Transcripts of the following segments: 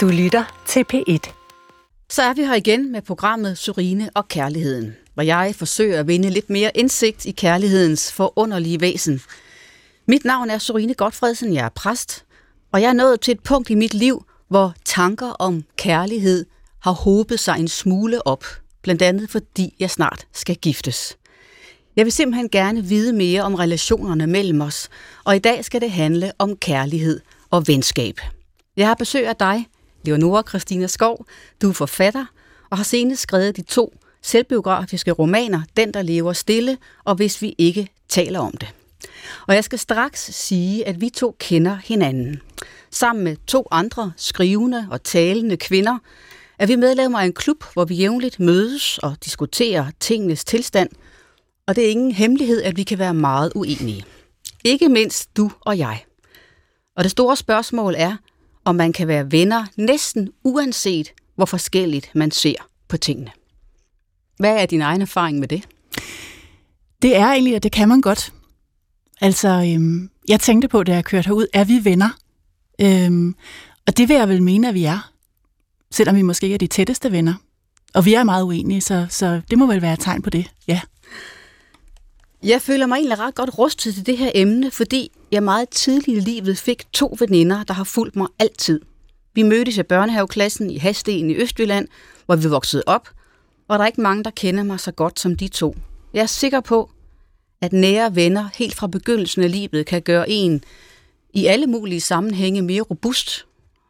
Du lytter til P1. Så er vi her igen med programmet Surine og Kærligheden, hvor jeg forsøger at vinde lidt mere indsigt i kærlighedens forunderlige væsen. Mit navn er Surine Godfredsen, jeg er præst, og jeg er nået til et punkt i mit liv, hvor tanker om kærlighed har håbet sig en smule op, blandt andet fordi jeg snart skal giftes. Jeg vil simpelthen gerne vide mere om relationerne mellem os, og i dag skal det handle om kærlighed og venskab. Jeg har besøg af dig, Leonora Christina Skov. Du er forfatter og har senest skrevet de to selvbiografiske romaner, Den, der lever stille, og Hvis vi ikke taler om det. Og jeg skal straks sige, at vi to kender hinanden. Sammen med to andre skrivende og talende kvinder er vi medlemmer af en klub, hvor vi jævnligt mødes og diskuterer tingenes tilstand, og det er ingen hemmelighed, at vi kan være meget uenige. Ikke mindst du og jeg. Og det store spørgsmål er, og man kan være venner næsten uanset, hvor forskelligt man ser på tingene. Hvad er din egen erfaring med det? Det er egentlig, at det kan man godt. Altså, øhm, jeg tænkte på, da jeg kørte herud, er vi venner? Øhm, og det vil jeg vel mene, at vi er. Selvom vi måske ikke er de tætteste venner. Og vi er meget uenige, så, så det må vel være et tegn på det, ja. Jeg føler mig egentlig ret godt rustet til det her emne, fordi jeg meget tidligt i livet fik to veninder, der har fulgt mig altid. Vi mødtes i børnehaveklassen i Hasten i Østjylland, hvor vi voksede op, og der er ikke mange, der kender mig så godt som de to. Jeg er sikker på, at nære venner helt fra begyndelsen af livet kan gøre en i alle mulige sammenhænge mere robust,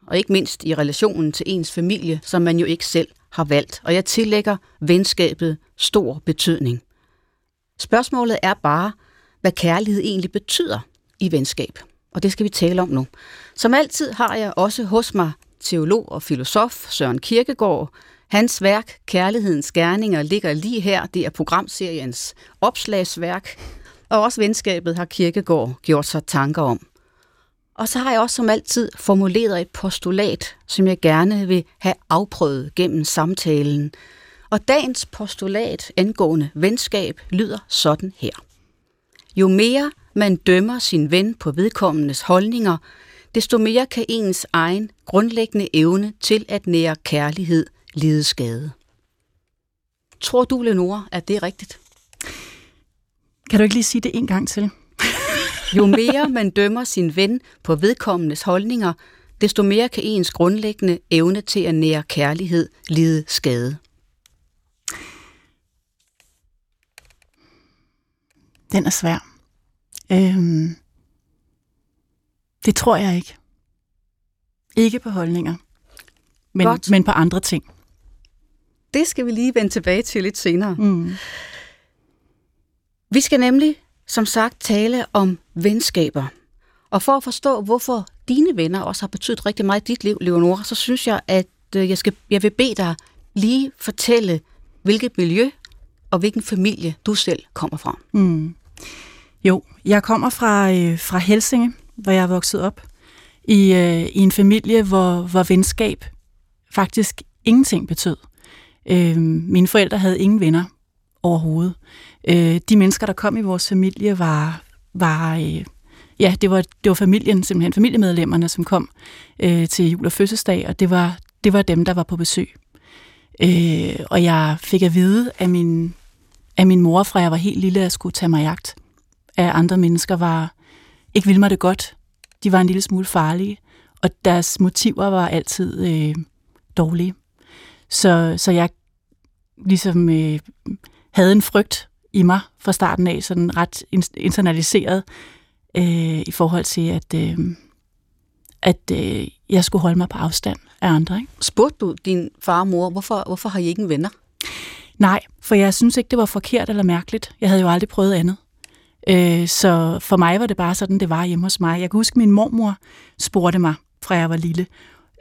og ikke mindst i relationen til ens familie, som man jo ikke selv har valgt. Og jeg tillægger venskabet stor betydning. Spørgsmålet er bare, hvad kærlighed egentlig betyder i venskab. Og det skal vi tale om nu. Som altid har jeg også hos mig teolog og filosof Søren Kirkegaard. Hans værk, Kærlighedens Gerninger, ligger lige her. Det er programseriens opslagsværk. Og også venskabet har Kirkegaard gjort sig tanker om. Og så har jeg også som altid formuleret et postulat, som jeg gerne vil have afprøvet gennem samtalen. Og dagens postulat angående venskab lyder sådan her. Jo mere man dømmer sin ven på vedkommendes holdninger, desto mere kan ens egen grundlæggende evne til at nære kærlighed lide skade. Tror du, Lenore, at det er rigtigt? Kan du ikke lige sige det en gang til? jo mere man dømmer sin ven på vedkommendes holdninger, desto mere kan ens grundlæggende evne til at nære kærlighed lide skade. Den er svær. Øhm, det tror jeg ikke. Ikke på holdninger, men, Godt. men på andre ting. Det skal vi lige vende tilbage til lidt senere. Mm. Vi skal nemlig, som sagt, tale om venskaber. Og for at forstå, hvorfor dine venner også har betydet rigtig meget i dit liv, Leonora, så synes jeg, at øh, jeg, skal, jeg vil bede dig lige fortælle, hvilket miljø og hvilken familie du selv kommer fra. Mm. Jo, jeg kommer fra, øh, fra Helsinge, hvor jeg er vokset op, i, øh, i en familie, hvor, hvor venskab faktisk ingenting betød. Øh, mine forældre havde ingen venner overhovedet. Øh, de mennesker, der kom i vores familie, var, var øh, ja, det var, det var familien, simpelthen familiemedlemmerne, som kom øh, til jul og fødselsdag, og det var, det var dem, der var på besøg. Øh, og jeg fik at vide af min, af min mor, fra jeg var helt lille, at skulle tage mig jagt af andre mennesker var ikke ville mig det godt. De var en lille smule farlige, og deres motiver var altid øh, dårlige. Så, så jeg ligesom øh, havde en frygt i mig fra starten af, sådan ret internaliseret øh, i forhold til, at, øh, at øh, jeg skulle holde mig på afstand af andre. Ikke? Spurgte du din far og mor, hvorfor, hvorfor har I ikke en venner? Nej, for jeg synes ikke, det var forkert eller mærkeligt. Jeg havde jo aldrig prøvet andet. Øh, så for mig var det bare sådan, det var hjemme hos mig. Jeg kan huske, min mormor spurgte mig, fra jeg var lille,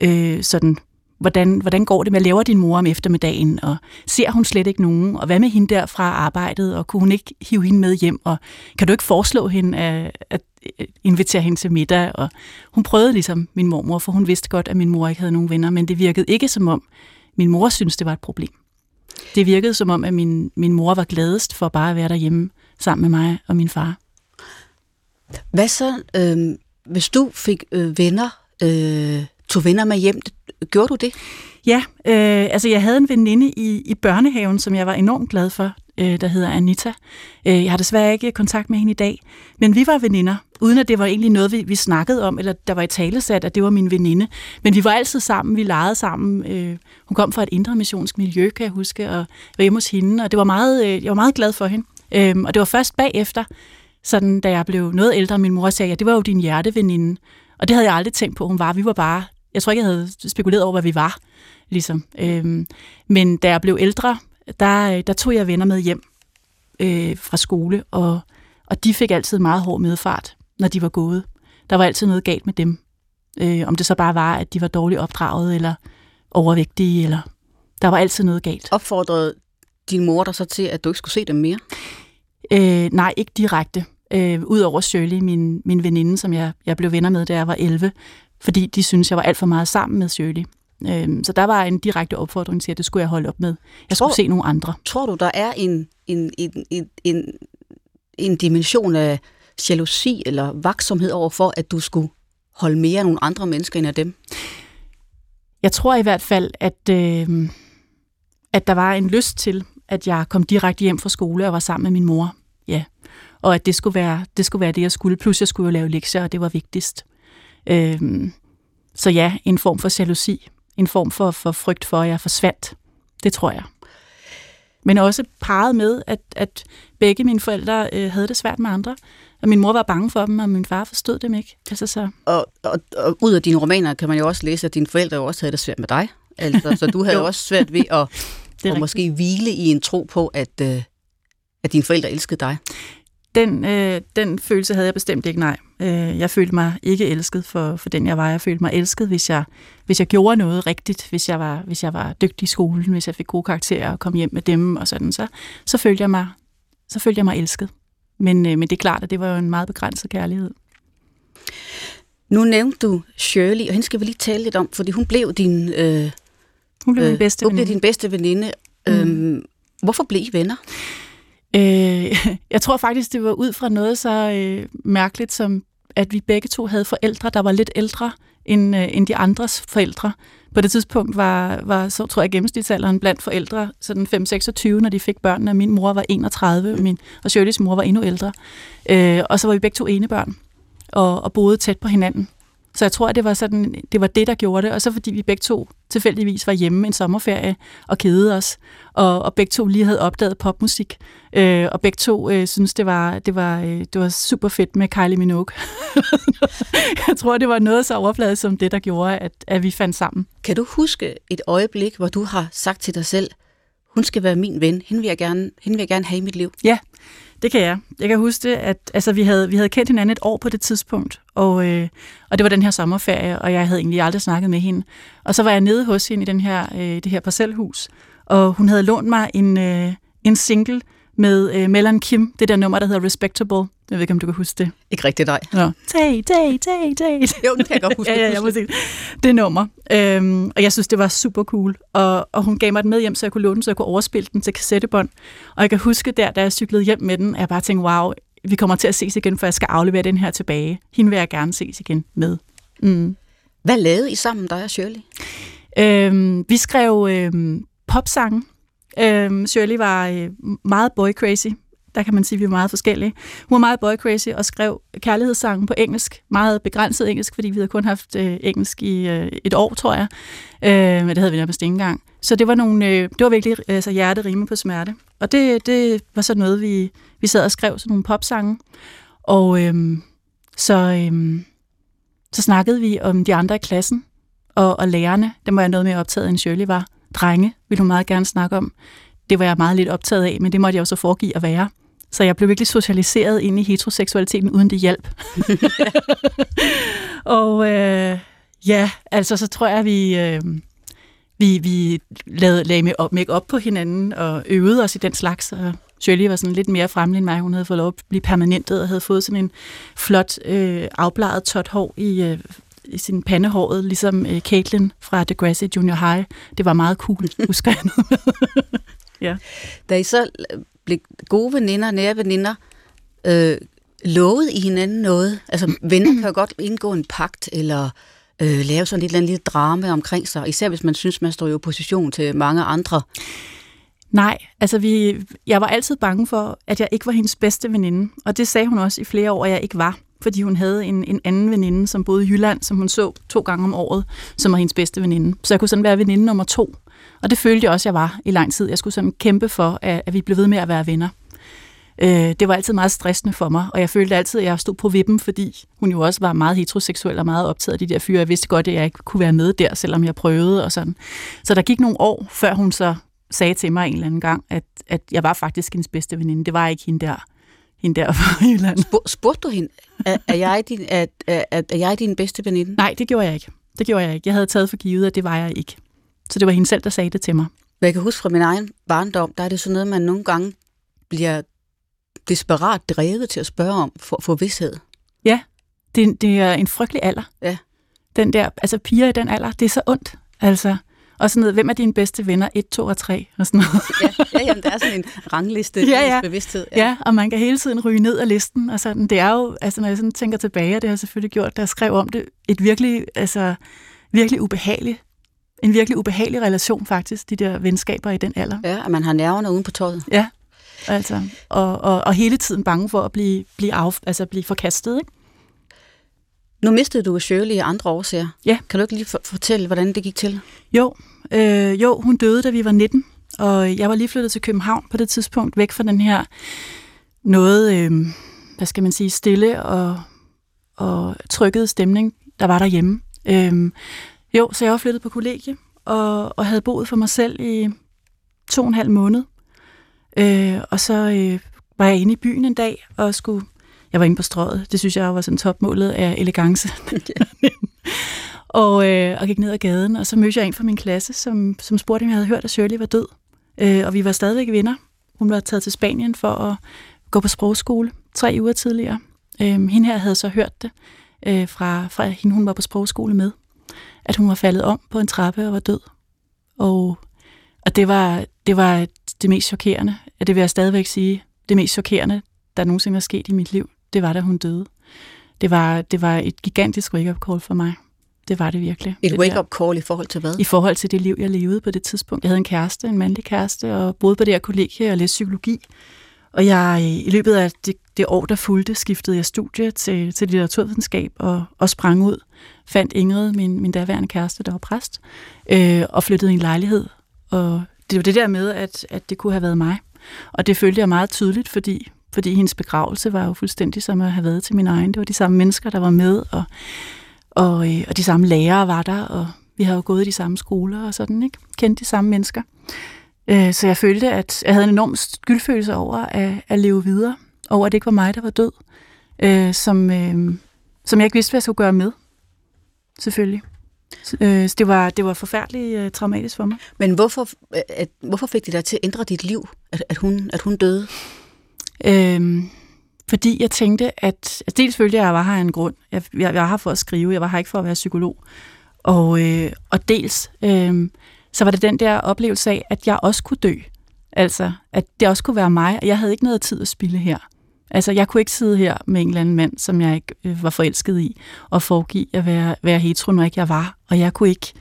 øh, sådan, hvordan, hvordan går det med, at laver din mor om eftermiddagen, og ser hun slet ikke nogen, og hvad med hende der fra arbejdet, og kunne hun ikke hive hende med hjem, og kan du ikke foreslå hende at, at øh, invitere hende til middag, og hun prøvede ligesom min mormor, for hun vidste godt, at min mor ikke havde nogen venner, men det virkede ikke som om, min mor syntes, det var et problem. Det virkede som om, at min, min mor var gladest for bare at være derhjemme sammen med mig og min far. Hvad så, øh, hvis du fik øh, venner, øh, tog venner med hjem. Gjorde du det? Ja, øh, altså jeg havde en veninde i, i børnehaven, som jeg var enormt glad for, øh, der hedder Anita. Øh, jeg har desværre ikke kontakt med hende i dag, men vi var veninder, uden at det var egentlig noget, vi, vi snakkede om, eller der var i talesat, at det var min veninde. Men vi var altid sammen, vi legede sammen. Øh, hun kom fra et indre missionsk miljø, kan jeg huske, og var hjemme hos hende, og det var meget, øh, jeg var meget glad for hende. Øh, og det var først bagefter, sådan, da jeg blev noget ældre, min mor sagde, ja, det var jo din hjerteveninde. Og det havde jeg aldrig tænkt på, hun var. Vi var bare, jeg tror ikke, jeg havde spekuleret over, hvad vi var. Ligesom. Øhm, men da jeg blev ældre, der, der tog jeg venner med hjem øh, fra skole, og, og de fik altid meget hård medfart, når de var gået. Der var altid noget galt med dem. Øh, om det så bare var, at de var dårligt opdraget, eller overvægtige, eller der var altid noget galt. Opfordrede din mor dig så til, at du ikke skulle se dem mere? Øh, nej, ikke direkte. Øh, Udover Shirley, min, min veninde, som jeg, jeg blev venner med, da jeg var 11, fordi de synes jeg var alt for meget sammen med Shirley. Øh, så der var en direkte opfordring til, at det skulle jeg holde op med. Jeg skulle tror, se nogle andre. Tror du, der er en, en, en, en, en, en dimension af jalousi eller vaksomhed over for, at du skulle holde mere af nogle andre mennesker end af dem? Jeg tror i hvert fald, at, øh, at der var en lyst til, at jeg kom direkte hjem fra skole og var sammen med min mor. Ja. Og at det skulle være det, skulle være det jeg skulle. Plus jeg skulle jo lave lektier, og det var vigtigst. Øhm, så ja, en form for jalousi. En form for, for frygt for, at jeg forsvandt. Det tror jeg. Men også parret med, at, at begge mine forældre øh, havde det svært med andre. Og min mor var bange for dem, og min far forstod dem ikke. Altså, så... og, og, og ud af dine romaner kan man jo også læse, at dine forældre jo også havde det svært med dig. Altså, så du havde jo også svært ved at det og måske hvile i en tro på, at, øh, at dine forældre elskede dig? Den, øh, den følelse havde jeg bestemt ikke, nej. Øh, jeg følte mig ikke elsket for, for den, jeg var. Jeg følte mig elsket, hvis jeg, hvis jeg gjorde noget rigtigt, hvis jeg, var, hvis jeg var dygtig i skolen, hvis jeg fik gode karakterer og kom hjem med dem og sådan, så, så, følte, jeg mig, så følte jeg mig elsket. Men, øh, men det er klart, at det var jo en meget begrænset kærlighed. Nu nævnte du Shirley, og hende skal vi lige tale lidt om, fordi hun blev din øh, hun blev øh, min bedste hun veninde. blev din bedste veninde. Mm. Øhm, hvorfor blev I venner? Øh, jeg tror faktisk, det var ud fra noget så øh, mærkeligt, som at vi begge to havde forældre, der var lidt ældre end, øh, end de andres forældre. På det tidspunkt var, var så tror jeg, gennemsnitsalderen blandt forældre sådan 5-26, når de fik børnene. Min mor var 31, og, min, og Shirley's mor var endnu ældre. Øh, og så var vi begge to enebørn og, og boede tæt på hinanden. Så jeg tror, at det var, sådan, det var det, der gjorde det. Og så fordi vi begge to tilfældigvis var hjemme en sommerferie og kedede os, og, og begge to lige havde opdaget popmusik, øh, og begge to øh, synes det var, det, var, øh, det var super fedt med Kylie Minogue. jeg tror, det var noget så overfladet som det, der gjorde, at, at vi fandt sammen. Kan du huske et øjeblik, hvor du har sagt til dig selv, hun skal være min ven, hende vil jeg gerne, hende vil jeg gerne have i mit liv? Ja, det kan jeg. Jeg kan huske, at altså, vi, havde, vi havde kendt hinanden et år på det tidspunkt, og, øh, og det var den her sommerferie, og jeg havde egentlig aldrig snakket med hende. Og så var jeg nede hos hende i den her, øh, det her parcelhus, og hun havde lånt mig en, øh, en single med øh, Melon Kim, det der nummer, der hedder Respectable. Jeg ved ikke, om du kan huske det. Ikke rigtigt, nej. Ja. Tay, tay, tay, tay. Jo, det kan jeg godt huske. ja, ja, jeg må sige. Det nummer. Øhm, og jeg synes, det var super cool. Og, og hun gav mig den med hjem, så jeg kunne låne den, så jeg kunne overspille den til kassettebånd. Og jeg kan huske der, da jeg cyklede hjem med den, at jeg bare tænkte, wow, vi kommer til at ses igen, for jeg skal aflevere den her tilbage. Hende vil jeg gerne ses igen med. Mm. Hvad lavede I sammen, dig og Shirley? Øhm, vi skrev øhm, popsange. Øhm, Shirley var øh, meget boy crazy. Der kan man sige, at vi er meget forskellige. Hun var meget boy crazy og skrev kærlighedssangen på engelsk. Meget begrænset engelsk, fordi vi havde kun haft øh, engelsk i øh, et år, tror jeg. Øh, men det havde vi nærmest ikke engang. Så det var, nogle, øh, det var virkelig altså, hjerte rime på smerte. Og det, det var så noget, vi, vi sad og skrev sådan nogle popsange. Og øh, så, øh, så snakkede vi om de andre i klassen, og, og lærerne. Dem var jeg noget mere optaget, end Shirley var drenge, ville hun meget gerne snakke om. Det var jeg meget lidt optaget af, men det måtte jeg også foregive at være. Så jeg blev virkelig socialiseret ind i heteroseksualiteten, uden det hjælp. og øh, ja, altså så tror jeg, vi, øh, vi, vi lavede, lagde make op på hinanden og øvede os i den slags. Og Shirley var sådan lidt mere fremmelig end mig. Hun havde fået lov at blive permanentet og havde fået sådan en flot øh, afbladet tot hår i øh, i sin pandehåret, ligesom uh, Caitlin fra Degrassi Junior High. Det var meget cool, husker jeg noget ja. Da I så øh, blev gode veninder, nære veninder, øh, lovede I hinanden noget? Altså, venner kan jo godt indgå en pagt, eller øh, lave sådan et eller andet lille drama omkring sig, især hvis man synes, man står i opposition til mange andre. Nej, altså vi, jeg var altid bange for, at jeg ikke var hendes bedste veninde, og det sagde hun også i flere år, at jeg ikke var, fordi hun havde en, en anden veninde, som boede i Jylland, som hun så to gange om året, som var hendes bedste veninde. Så jeg kunne sådan være veninde nummer to, og det følte jeg også, jeg var i lang tid. Jeg skulle sådan kæmpe for, at, at vi blev ved med at være venner. Øh, det var altid meget stressende for mig, og jeg følte altid, at jeg stod på vippen, fordi hun jo også var meget heteroseksuel og meget optaget af de der fyre. Jeg vidste godt, at jeg ikke kunne være med der, selvom jeg prøvede og sådan. Så der gik nogle år, før hun så sagde til mig en eller anden gang, at, at jeg var faktisk hendes bedste veninde. Det var ikke hende der, hende der fra Jylland. Spur, spurgte du hende, er, er, jeg din, er, er, er jeg din bedste veninde? Nej, det gjorde jeg ikke. Det gjorde jeg ikke. Jeg havde taget for givet, at det var jeg ikke. Så det var hende selv, der sagde det til mig. Hvad jeg kan huske fra min egen barndom, der er det sådan noget, man nogle gange bliver desperat drevet til at spørge om for at få vidshed. Ja, det, det er en frygtelig alder. Ja. Den der, altså piger i den alder, det er så ondt. Altså, og sådan noget, hvem er dine bedste venner? 1, 2 og 3 og sådan noget. ja, ja jamen, der er sådan en rangliste ja, ja. bevidsthed. Ja. ja. og man kan hele tiden ryge ned af listen. Og sådan. Det er jo, altså når jeg sådan tænker tilbage, og det har jeg selvfølgelig gjort, da jeg skrev om det, et virkelig, altså, virkelig ubehageligt en virkelig ubehagelig relation faktisk, de der venskaber i den alder. Ja, at man har nerverne uden på tøjet. Ja, altså, og, og, og hele tiden bange for at blive, blive, af, altså blive forkastet, ikke? Nu mistede du Shirley i andre årsager. Ja. Kan du ikke lige fortælle, hvordan det gik til? Jo, øh, jo, hun døde, da vi var 19, og jeg var lige flyttet til København på det tidspunkt, væk fra den her noget, øh, hvad skal man sige, stille og, og trykket stemning, der var derhjemme. Øh, jo, så jeg var flyttet på kollegie, og, og havde boet for mig selv i to og en halv måned. Øh, og så øh, var jeg inde i byen en dag, og skulle... Jeg var inde på strøget. Det synes jeg var sådan topmålet af elegance. og, øh, og gik ned ad gaden, og så mødte jeg en fra min klasse, som, som spurgte, om jeg havde hørt, at Shirley var død. Øh, og vi var stadigvæk venner. Hun var taget til Spanien for at gå på sprogskole tre uger tidligere. Øh, hende her havde så hørt det øh, fra, fra hende, hun var på sprogskole med at hun var faldet om på en trappe og var død. Og, og det, var, det var det mest chokerende, og det vil jeg stadigvæk sige, det mest chokerende, der nogensinde er sket i mit liv, det var, da hun døde. Det var, det var et gigantisk wake-up call for mig. Det var det virkelig. Et wake-up call i forhold til hvad? I forhold til det liv, jeg levede på det tidspunkt. Jeg havde en kæreste, en mandlig kæreste, og boede på det her kollegie og læste psykologi. Og jeg, i løbet af det, det år, der fulgte, skiftede jeg studie til, til litteraturvidenskab og, og sprang ud. Fandt Ingrid, min, min daværende kæreste, der var præst, øh, og flyttede i en lejlighed. Og det var det der med, at, at det kunne have været mig. Og det følte jeg meget tydeligt, fordi, fordi hendes begravelse var jo fuldstændig som at have været til min egen. Det var de samme mennesker, der var med, og, og, øh, og de samme lærere var der, og vi havde jo gået i de samme skoler og sådan, ikke? Kendte de samme mennesker. Øh, så jeg følte, at jeg havde en enorm skyldfølelse over at, at leve videre, over at det ikke var mig, der var død, øh, som, øh, som jeg ikke vidste, hvad jeg skulle gøre med, selvfølgelig. Øh, så det var, det var forfærdeligt uh, traumatisk for mig. Men hvorfor, at, hvorfor fik det dig til at ændre dit liv, at, at, hun, at hun døde? Øh, fordi jeg tænkte, at, at dels følte jeg, at jeg var her af en grund. Jeg, jeg, jeg var her for at skrive, jeg var her ikke for at være psykolog. Og, øh, og dels... Øh, så var det den der oplevelse af, at jeg også kunne dø. Altså, at det også kunne være mig, og jeg havde ikke noget tid at spille her. Altså, jeg kunne ikke sidde her med en eller anden mand, som jeg ikke øh, var forelsket i, og foregive at være, være hetero, når ikke jeg var. Og jeg kunne ikke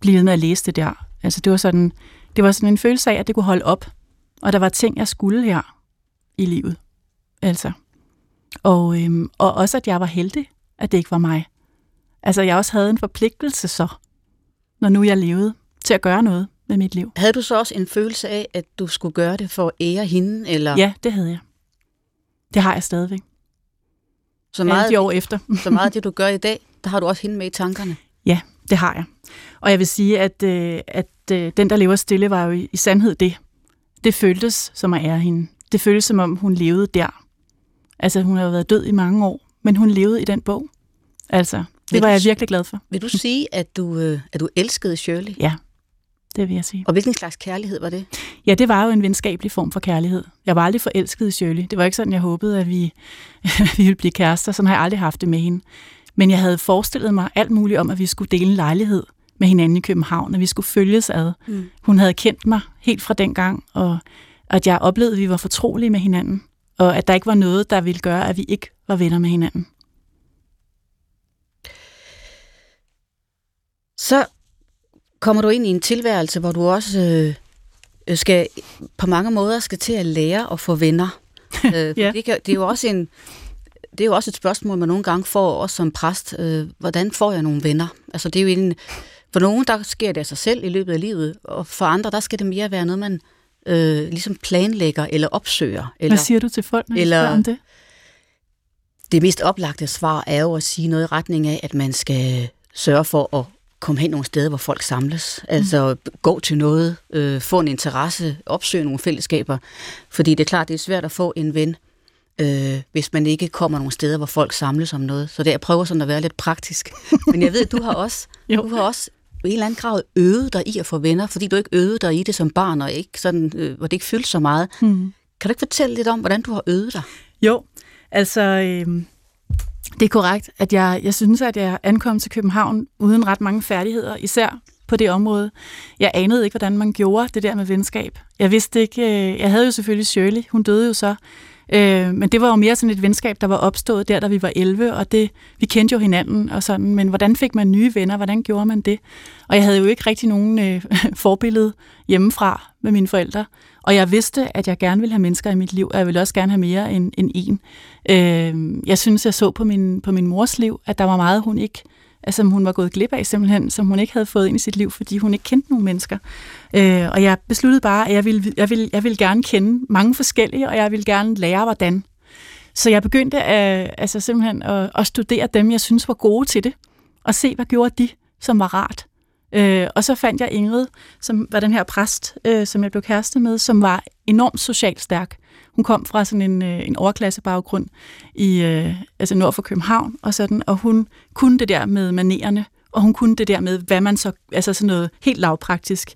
blive ved med at læse det der. Altså, det var sådan, det var sådan en følelse af, at det kunne holde op. Og der var ting, jeg skulle her i livet. Altså. Og, øhm, og også, at jeg var heldig, at det ikke var mig. Altså, jeg også havde en forpligtelse så, når nu jeg levede til at gøre noget med mit liv. Havde du så også en følelse af, at du skulle gøre det for at ære hende? Eller? Ja, det havde jeg. Det har jeg stadigvæk. Så meget, Alle de år efter. så meget af det, du gør i dag, der har du også hende med i tankerne? Ja, det har jeg. Og jeg vil sige, at, øh, at øh, den, der lever stille, var jo i, i sandhed det. Det føltes som at ære hende. Det føltes som om, hun levede der. Altså, hun har været død i mange år, men hun levede i den bog. Altså, det vil var du, jeg virkelig glad for. Vil du sige, at du, øh, at du elskede Shirley? Ja, det vil jeg sige. Og hvilken slags kærlighed var det? Ja, det var jo en venskabelig form for kærlighed. Jeg var aldrig forelsket i Shirley. Det var ikke sådan, jeg håbede, at vi, vi ville blive kærester. Sådan har jeg aldrig haft det med hende. Men jeg havde forestillet mig alt muligt om, at vi skulle dele en lejlighed med hinanden i København, at vi skulle følges ad. Mm. Hun havde kendt mig helt fra den gang, og at jeg oplevede, at vi var fortrolige med hinanden, og at der ikke var noget, der ville gøre, at vi ikke var venner med hinanden. så kommer du ind i en tilværelse, hvor du også øh, skal på mange måder skal til at lære at få venner. øh, Ja. det, kan, det er jo også en det er jo også et spørgsmål, man nogle gange får, også som præst. Øh, hvordan får jeg nogle venner? Altså, det er jo en, for nogen, der sker det af sig selv i løbet af livet, og for andre, der skal det mere være noget, man øh, ligesom planlægger eller opsøger. Eller, Hvad siger du til folk, når eller- om det? det mest oplagte svar er jo at sige noget i retning af, at man skal sørge for at komme hen nogle steder, hvor folk samles. Altså gå til noget, øh, få en interesse, opsøge nogle fællesskaber. Fordi det er klart, det er svært at få en ven, øh, hvis man ikke kommer nogle steder, hvor folk samles om noget. Så det jeg prøver sådan at være lidt praktisk. Men jeg ved, du har også, Jo. du har også i en eller anden grad øvet dig i at få venner, fordi du ikke øvede dig i det som barn, og ikke sådan, øh, hvor det ikke fyldte så meget. Hmm. Kan du ikke fortælle lidt om, hvordan du har øvet dig? Jo, altså øh, det er korrekt, at jeg, jeg synes, at jeg ankom til København uden ret mange færdigheder, især på det område. Jeg anede ikke, hvordan man gjorde det der med venskab. Jeg vidste ikke, øh, jeg havde jo selvfølgelig Shirley, hun døde jo så, øh, men det var jo mere sådan et venskab, der var opstået der, da vi var 11, og det, vi kendte jo hinanden og sådan, men hvordan fik man nye venner, hvordan gjorde man det? Og jeg havde jo ikke rigtig nogen øh, forbillede hjemmefra med mine forældre, og jeg vidste, at jeg gerne ville have mennesker i mit liv, og jeg ville også gerne have mere end, end en. Øh, jeg synes, jeg så på min, på min mors liv, at der var meget, hun ikke altså, hun var gået glip af simpelthen, som hun ikke havde fået ind i sit liv, fordi hun ikke kendte nogen mennesker. Øh, og jeg besluttede bare, at jeg ville, jeg, ville, jeg ville gerne kende mange forskellige, og jeg ville gerne lære, hvordan. Så jeg begyndte at, altså simpelthen at, at studere dem, jeg synes var gode til det, og se, hvad gjorde de, som var rart. Øh, og så fandt jeg Ingrid, som var den her præst, øh, som jeg blev kæreste med, som var enormt socialt stærk. Hun kom fra sådan en, øh, en overklassebaggrund i, øh, altså nord for København og sådan, og hun kunne det der med manererne, og hun kunne det der med, hvad man så, altså sådan noget helt lavpraktisk.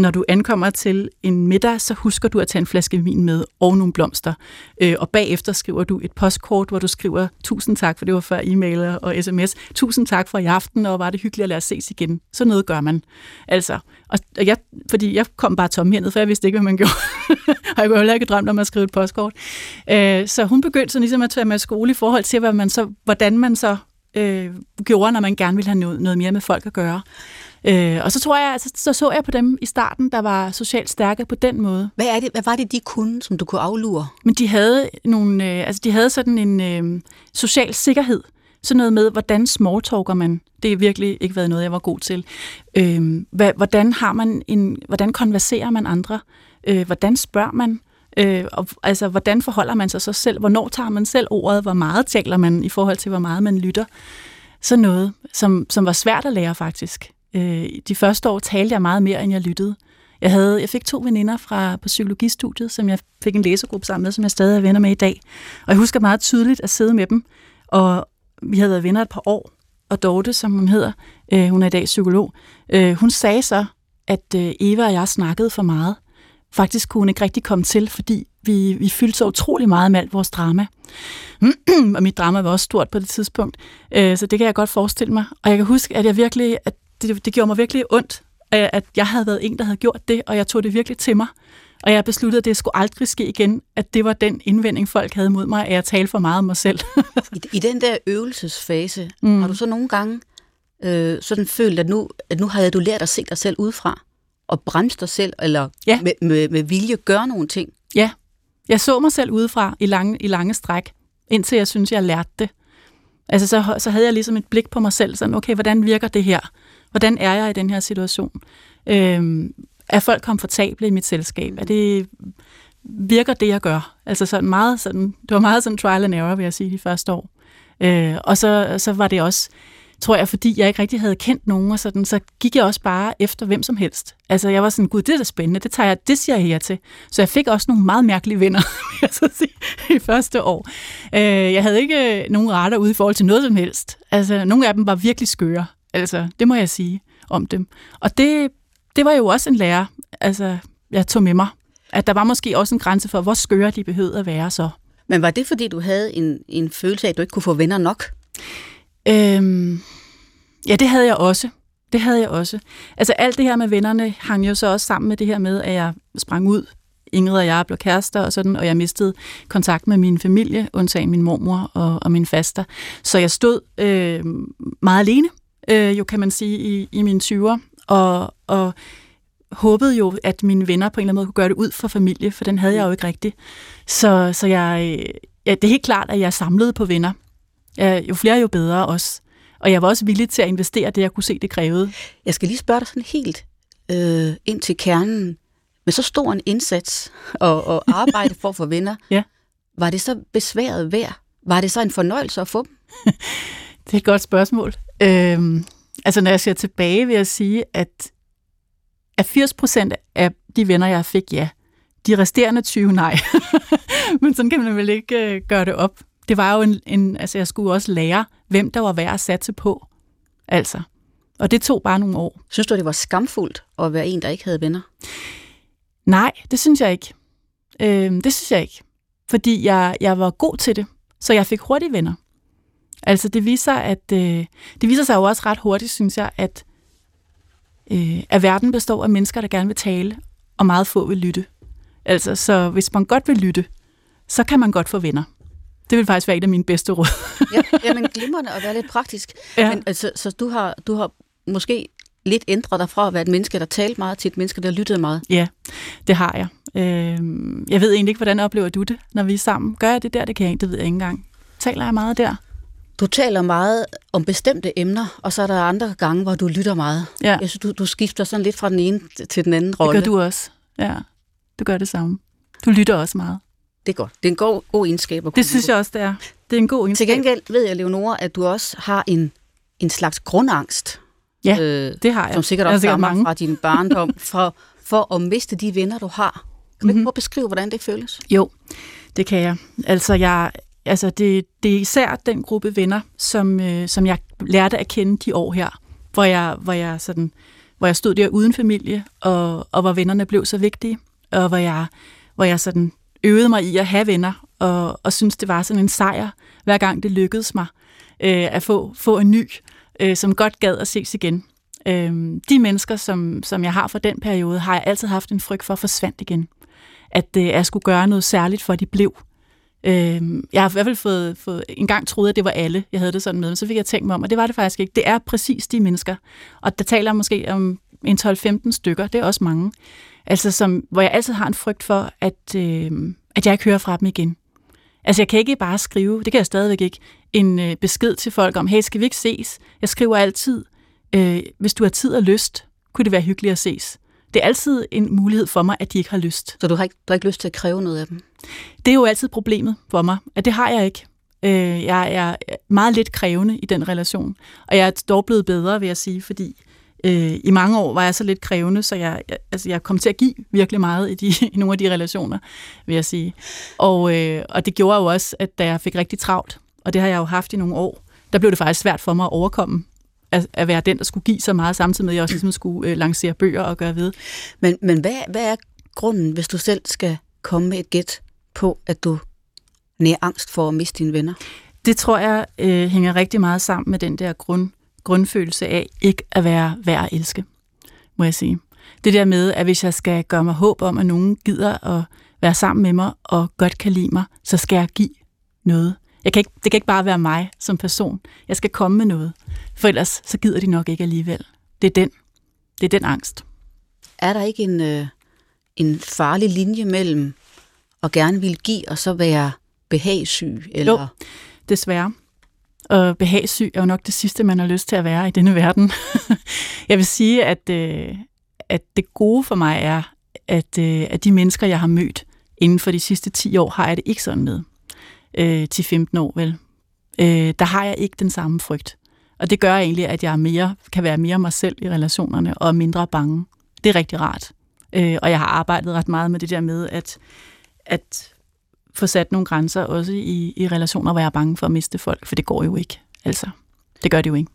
Når du ankommer til en middag, så husker du at tage en flaske vin med og nogle blomster. Øh, og bagefter skriver du et postkort, hvor du skriver, tusind tak, for det var før e-mail og sms. Tusind tak for i aften, og var det hyggeligt at lade os ses igen. Så noget gør man. Altså, og og jeg, fordi jeg kom bare tomhændet, for jeg vidste ikke, hvad man gjorde. og jeg kunne heller ikke drømme om at skrive et postkort. Øh, så hun begyndte så ligesom at tage med skole i forhold til, hvad man så, hvordan man så øh, gjorde, når man gerne ville have noget, noget mere med folk at gøre. Øh, og så tror jeg, altså, så så jeg på dem i starten, der var socialt stærke på den måde. Hvad, er det, hvad var det, de kunne, som du kunne aflure? Men de havde nogle, øh, altså de havde sådan en øh, social sikkerhed. Sådan noget med, hvordan smalltalker man. Det er virkelig ikke været noget, jeg var god til. Øh, hvordan har man en, hvordan konverserer man andre? Øh, hvordan spørger man? Øh, og, altså, hvordan forholder man sig så selv? Hvornår tager man selv ordet? Hvor meget taler man i forhold til, hvor meget man lytter? Sådan noget, som, som var svært at lære faktisk. Øh, de første år talte jeg meget mere, end jeg lyttede. Jeg, havde, jeg fik to veninder fra, på psykologistudiet, som jeg fik en læsegruppe sammen med, som jeg stadig er venner med i dag. Og jeg husker meget tydeligt at sidde med dem, og vi havde været venner et par år, og Dorte, som hun hedder, øh, hun er i dag psykolog, øh, hun sagde så, at øh, Eva og jeg snakkede for meget. Faktisk kunne hun ikke rigtig komme til, fordi vi, vi fyldte så utrolig meget med alt vores drama. og mit drama var også stort på det tidspunkt, øh, så det kan jeg godt forestille mig. Og jeg kan huske, at jeg virkelig, at det, det gjorde mig virkelig ondt, øh, at jeg havde været en, der havde gjort det, og jeg tog det virkelig til mig. Og jeg besluttede, at det skulle aldrig ske igen, at det var den indvending, folk havde mod mig, at jeg talte for meget om mig selv. I, I den der øvelsesfase, mm. har du så nogle gange øh, sådan følt, at nu, at nu havde du lært at se dig selv udefra, og bremse dig selv, eller Ja. med, med, med vilje gøre nogle ting? Ja, jeg så mig selv udefra i lange, i lange stræk, indtil jeg synes, jeg lærte det. Altså, så, så havde jeg ligesom et blik på mig selv, sådan, okay, hvordan virker det her? Hvordan er jeg i den her situation? Øhm, er folk komfortable i mit selskab? Er det, virker det, jeg gør? Altså sådan meget sådan, det var meget sådan trial and error, vil jeg sige, de første år. Øh, og så, så var det også, tror jeg, fordi jeg ikke rigtig havde kendt nogen, og sådan, så gik jeg også bare efter hvem som helst. Altså, jeg var sådan, gud, det er da spændende, det, tager jeg, det siger jeg her til. Så jeg fik også nogle meget mærkelige venner, vil jeg så sige, i første år. Øh, jeg havde ikke øh, nogen retter ude i forhold til noget som helst. Altså, nogle af dem var virkelig skøre. Altså, det må jeg sige om dem. Og det, det var jo også en lærer, altså, jeg tog med mig. At der var måske også en grænse for, hvor skøre de behøvede at være så. Men var det, fordi du havde en, en følelse af, at du ikke kunne få venner nok? Øhm, ja, det havde jeg også. Det havde jeg også. Altså alt det her med vennerne hang jo så også sammen med det her med, at jeg sprang ud. Ingrid og jeg blev kærester og sådan, og jeg mistede kontakt med min familie, undtagen min mormor og, og min faster. Så jeg stod øh, meget alene. øh, jo kan man sige, i, i mine 20'er, og, og håbede jo, at mine venner på en eller anden måde kunne gøre det ud for familie, for den havde jeg jo ikke rigtigt. Så, så jeg, øh, ja, det er helt klart, at jeg samlede på venner. Ja, jo flere, jo bedre også. Og jeg var også villig til at investere det, jeg kunne se, det krævede. Jeg skal lige spørge dig sådan helt øh, ind til kernen. Med så stor en indsats og, og arbejde for at få venner, ja. var det så besværet værd? Var det så en fornøjelse at få dem? det er et godt spørgsmål. Øhm, altså, når jeg ser tilbage, vil jeg sige, at, at 80 procent af de venner, jeg fik, ja. De resterende 20, nej. Men sådan kan man vel ikke øh, gøre det op. Det var jo en, en, altså jeg skulle også lære, hvem der var værd at satse på. Altså. Og det tog bare nogle år. Synes du, det var skamfuldt at være en, der ikke havde venner? Nej, det synes jeg ikke. Øh, det synes jeg ikke. Fordi jeg, jeg var god til det, så jeg fik hurtigt venner. Altså det viser, at øh, det viser sig jo også ret hurtigt, synes jeg, at, øh, at verden består af mennesker, der gerne vil tale, og meget få vil lytte. Altså, så hvis man godt vil lytte, så kan man godt få venner. Det vil faktisk være et af mine bedste råd. ja, jamen glimrende at være lidt praktisk. Ja. Men, altså, så du har, du har måske lidt ændret dig fra at være et menneske, der talte meget, til et menneske, der lyttede meget? Ja, det har jeg. Øh, jeg ved egentlig ikke, hvordan oplever du det, når vi er sammen? Gør jeg det der? Det kan jeg ikke, det ved jeg ikke engang. Taler jeg meget der? Du taler meget om bestemte emner, og så er der andre gange, hvor du lytter meget. Ja. Jeg synes, du, du skifter sådan lidt fra den ene til den anden rolle. Det gør du også. Ja, du gør det samme. Du lytter også meget. Det er godt. Det er en god, god egenskab. At det synes jeg også, det er. Det er en god egenskab. Til gengæld ved jeg, Leonora, at du også har en, en slags grundangst. Ja, øh, det har jeg. Som sikkert også stammer mange. fra din barndom, for, for at miste de venner, du har. Kan du mm-hmm. ikke mhm. beskrive, hvordan det føles? Jo, det kan jeg. Altså, jeg, altså det, det er især den gruppe venner, som, øh, som jeg lærte at kende de år her, hvor jeg, hvor jeg, sådan, hvor jeg stod der uden familie, og, og hvor vennerne blev så vigtige, og hvor jeg, hvor jeg sådan øvede mig i at have venner, og, og synes det var sådan en sejr, hver gang det lykkedes mig øh, at få, få en ny, øh, som godt gad at ses igen. Øh, de mennesker, som, som jeg har fra den periode, har jeg altid haft en frygt for at forsvandt igen. At øh, jeg skulle gøre noget særligt for, at de blev. Øh, jeg har i hvert fald fået, fået, en gang troet, at det var alle, jeg havde det sådan med, men så fik jeg tænkt mig om, og det var det faktisk ikke. Det er præcis de mennesker. Og der taler måske om en 12-15 stykker, det er også mange. Altså, som, hvor jeg altid har en frygt for, at, øh, at jeg ikke hører fra dem igen. Altså, jeg kan ikke bare skrive, det kan jeg stadigvæk ikke, en øh, besked til folk om, hey, skal vi ikke ses? Jeg skriver altid, øh, hvis du har tid og lyst, kunne det være hyggeligt at ses. Det er altid en mulighed for mig, at de ikke har lyst. Så du har ikke, du har ikke lyst til at kræve noget af dem? Det er jo altid problemet for mig, at det har jeg ikke. Øh, jeg er meget lidt krævende i den relation, og jeg er dog blevet bedre, vil jeg sige, fordi øh, i mange år var jeg så lidt krævende, så jeg, jeg, altså jeg kom til at give virkelig meget i, de, i nogle af de relationer, vil jeg sige. Og, øh, og det gjorde jo også, at da jeg fik rigtig travlt, og det har jeg jo haft i nogle år, der blev det faktisk svært for mig at overkomme at, at være den, der skulle give så meget, samtidig med, at jeg også ligesom skulle øh, lancere bøger og gøre ved. Men, men hvad, hvad er grunden, hvis du selv skal komme med et gæt på, at du nær angst for at miste dine venner? Det tror jeg øh, hænger rigtig meget sammen med den der grund, grundfølelse af ikke at være værd at elske, må jeg sige. Det der med, at hvis jeg skal gøre mig håb om, at nogen gider at være sammen med mig og godt kan lide mig, så skal jeg give noget. Jeg kan ikke, det kan ikke bare være mig som person. Jeg skal komme med noget. For ellers så gider de nok ikke alligevel. Det er den. Det er den angst. Er der ikke en, øh, en farlig linje mellem at gerne vil give og så være behagssyg? Eller? Jo, desværre. Og behagssyg er jo nok det sidste, man har lyst til at være i denne verden. jeg vil sige, at, øh, at det gode for mig er, at, øh, at de mennesker, jeg har mødt inden for de sidste 10 år, har jeg det ikke sådan med. Øh, til 15 år, vel. Øh, der har jeg ikke den samme frygt. Og det gør egentlig, at jeg mere, kan være mere mig selv i relationerne og mindre bange. Det er rigtig rart. Øh, og jeg har arbejdet ret meget med det der med, at, at få sat nogle grænser også i, i relationer, hvor jeg er bange for at miste folk, for det går jo ikke. Altså, det gør det jo ikke.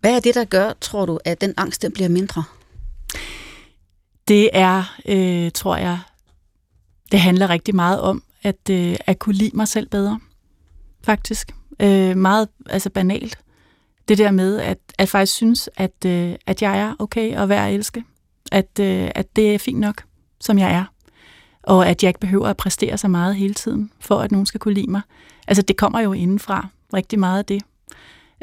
Hvad er det, der gør, tror du, at den angst den bliver mindre? Det er, øh, tror jeg, det handler rigtig meget om, at, øh, at kunne lide mig selv bedre, faktisk. Øh, meget altså banalt. Det der med, at, at faktisk synes, at, øh, at jeg er okay og værd at elske. At, øh, at det er fint nok, som jeg er og at jeg ikke behøver at præstere så meget hele tiden, for at nogen skal kunne lide mig. Altså, det kommer jo indenfra, rigtig meget af det.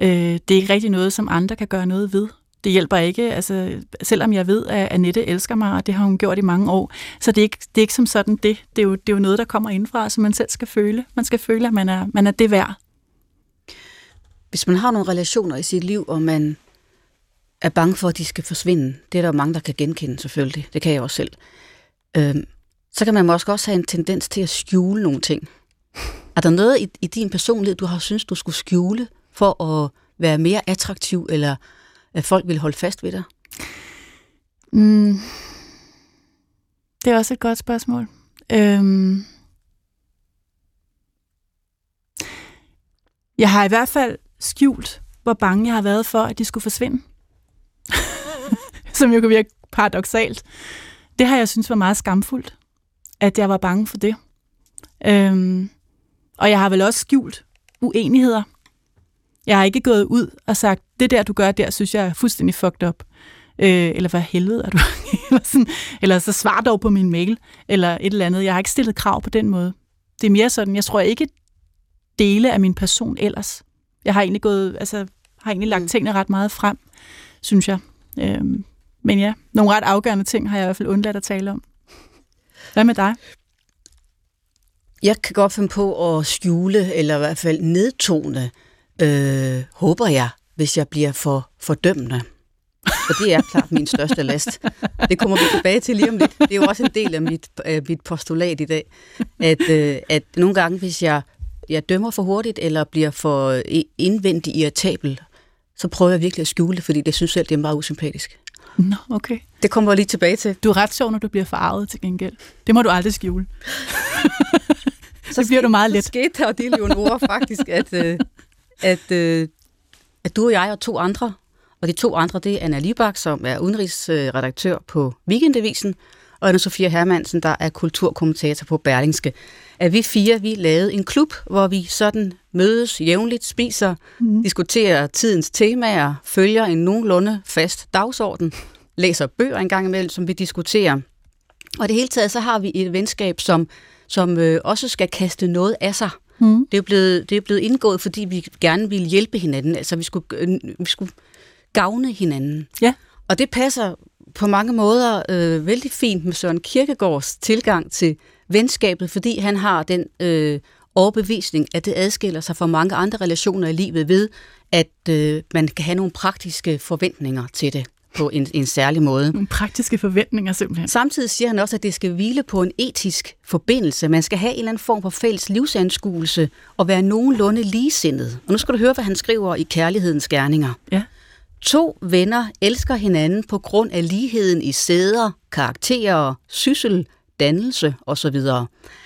Øh, det er ikke rigtig noget, som andre kan gøre noget ved. Det hjælper ikke, altså, selvom jeg ved, at Annette elsker mig, og det har hun gjort i mange år, så det er ikke, det er ikke som sådan det. Det er, jo, det er jo noget, der kommer indfra, som man selv skal føle. Man skal føle, at man er, man er det værd. Hvis man har nogle relationer i sit liv, og man er bange for, at de skal forsvinde, det er der jo mange, der kan genkende selvfølgelig. Det kan jeg også selv. Øhm, så kan man måske også have en tendens til at skjule nogle ting. Er der noget i, i din personlighed, du har synes du skulle skjule, for at være mere attraktiv, eller at folk vil holde fast ved dig? Mm. Det er også et godt spørgsmål. Øhm. Jeg har i hvert fald skjult, hvor bange jeg har været for, at de skulle forsvinde. Som jo kan virke paradoxalt. Det har jeg synes var meget skamfuldt, at jeg var bange for det. Øhm. Og jeg har vel også skjult uenigheder. Jeg har ikke gået ud og sagt, det der, du gør der, synes jeg er fuldstændig fucked up. Øh, eller hvad helvede er du? eller, sådan, eller så svar dog på min mail, eller et eller andet. Jeg har ikke stillet krav på den måde. Det er mere sådan, jeg tror ikke dele af min person ellers. Jeg har egentlig gået, altså, har egentlig lagt mm. tingene ret meget frem, synes jeg. Øhm, men ja, nogle ret afgørende ting har jeg i hvert fald undladt at tale om. Hvad med dig? Jeg kan godt finde på at skjule, eller i hvert fald nedtone, øh, håber jeg, hvis jeg bliver for fordømmende. Så det er klart min største last. Det kommer vi tilbage til lige om lidt. Det er jo også en del af mit, øh, mit postulat i dag, at, øh, at nogle gange, hvis jeg, jeg dømmer for hurtigt, eller bliver for øh, indvendig irritabel, så prøver jeg virkelig at skjule det, fordi det synes selv, det er meget usympatisk. Nå, okay. Det kommer jeg lige tilbage til. Du er ret sjov, når du bliver farvet til gengæld. Det må du aldrig skjule. så det bliver du meget let. Så skete der, og det er jo en ord faktisk, at, øh, at, øh, at du og jeg og to andre, og de to andre, det er Anna Libak, som er udenrigsredaktør på Weekendavisen, og Anna Sofia Hermansen, der er kulturkommentator på Berlingske. At vi fire, vi lavede en klub, hvor vi sådan mødes jævnligt, spiser, mm. diskuterer tidens temaer, følger en nogenlunde fast dagsorden, læser bøger en gang imellem, som vi diskuterer. Og det hele taget, så har vi et venskab, som, som øh, også skal kaste noget af sig. Mm. Det, er blevet, det er blevet indgået, fordi vi gerne ville hjælpe hinanden. Altså, vi skulle, øh, vi skulle gavne hinanden. Ja. Og det passer på mange måder øh, vældig fint med Søren Kirkegaards tilgang til venskabet, fordi han har den øh, overbevisning, at det adskiller sig fra mange andre relationer i livet ved, at øh, man kan have nogle praktiske forventninger til det på en, en særlig måde. Nogle praktiske forventninger simpelthen. Samtidig siger han også, at det skal hvile på en etisk forbindelse. Man skal have en eller anden form for fælles livsanskuelse og være nogenlunde ligesindet. Og nu skal du høre, hvad han skriver i Kærlighedens Gerninger. Ja. To venner elsker hinanden på grund af ligheden i sæder, karakterer, syssel, dannelse osv.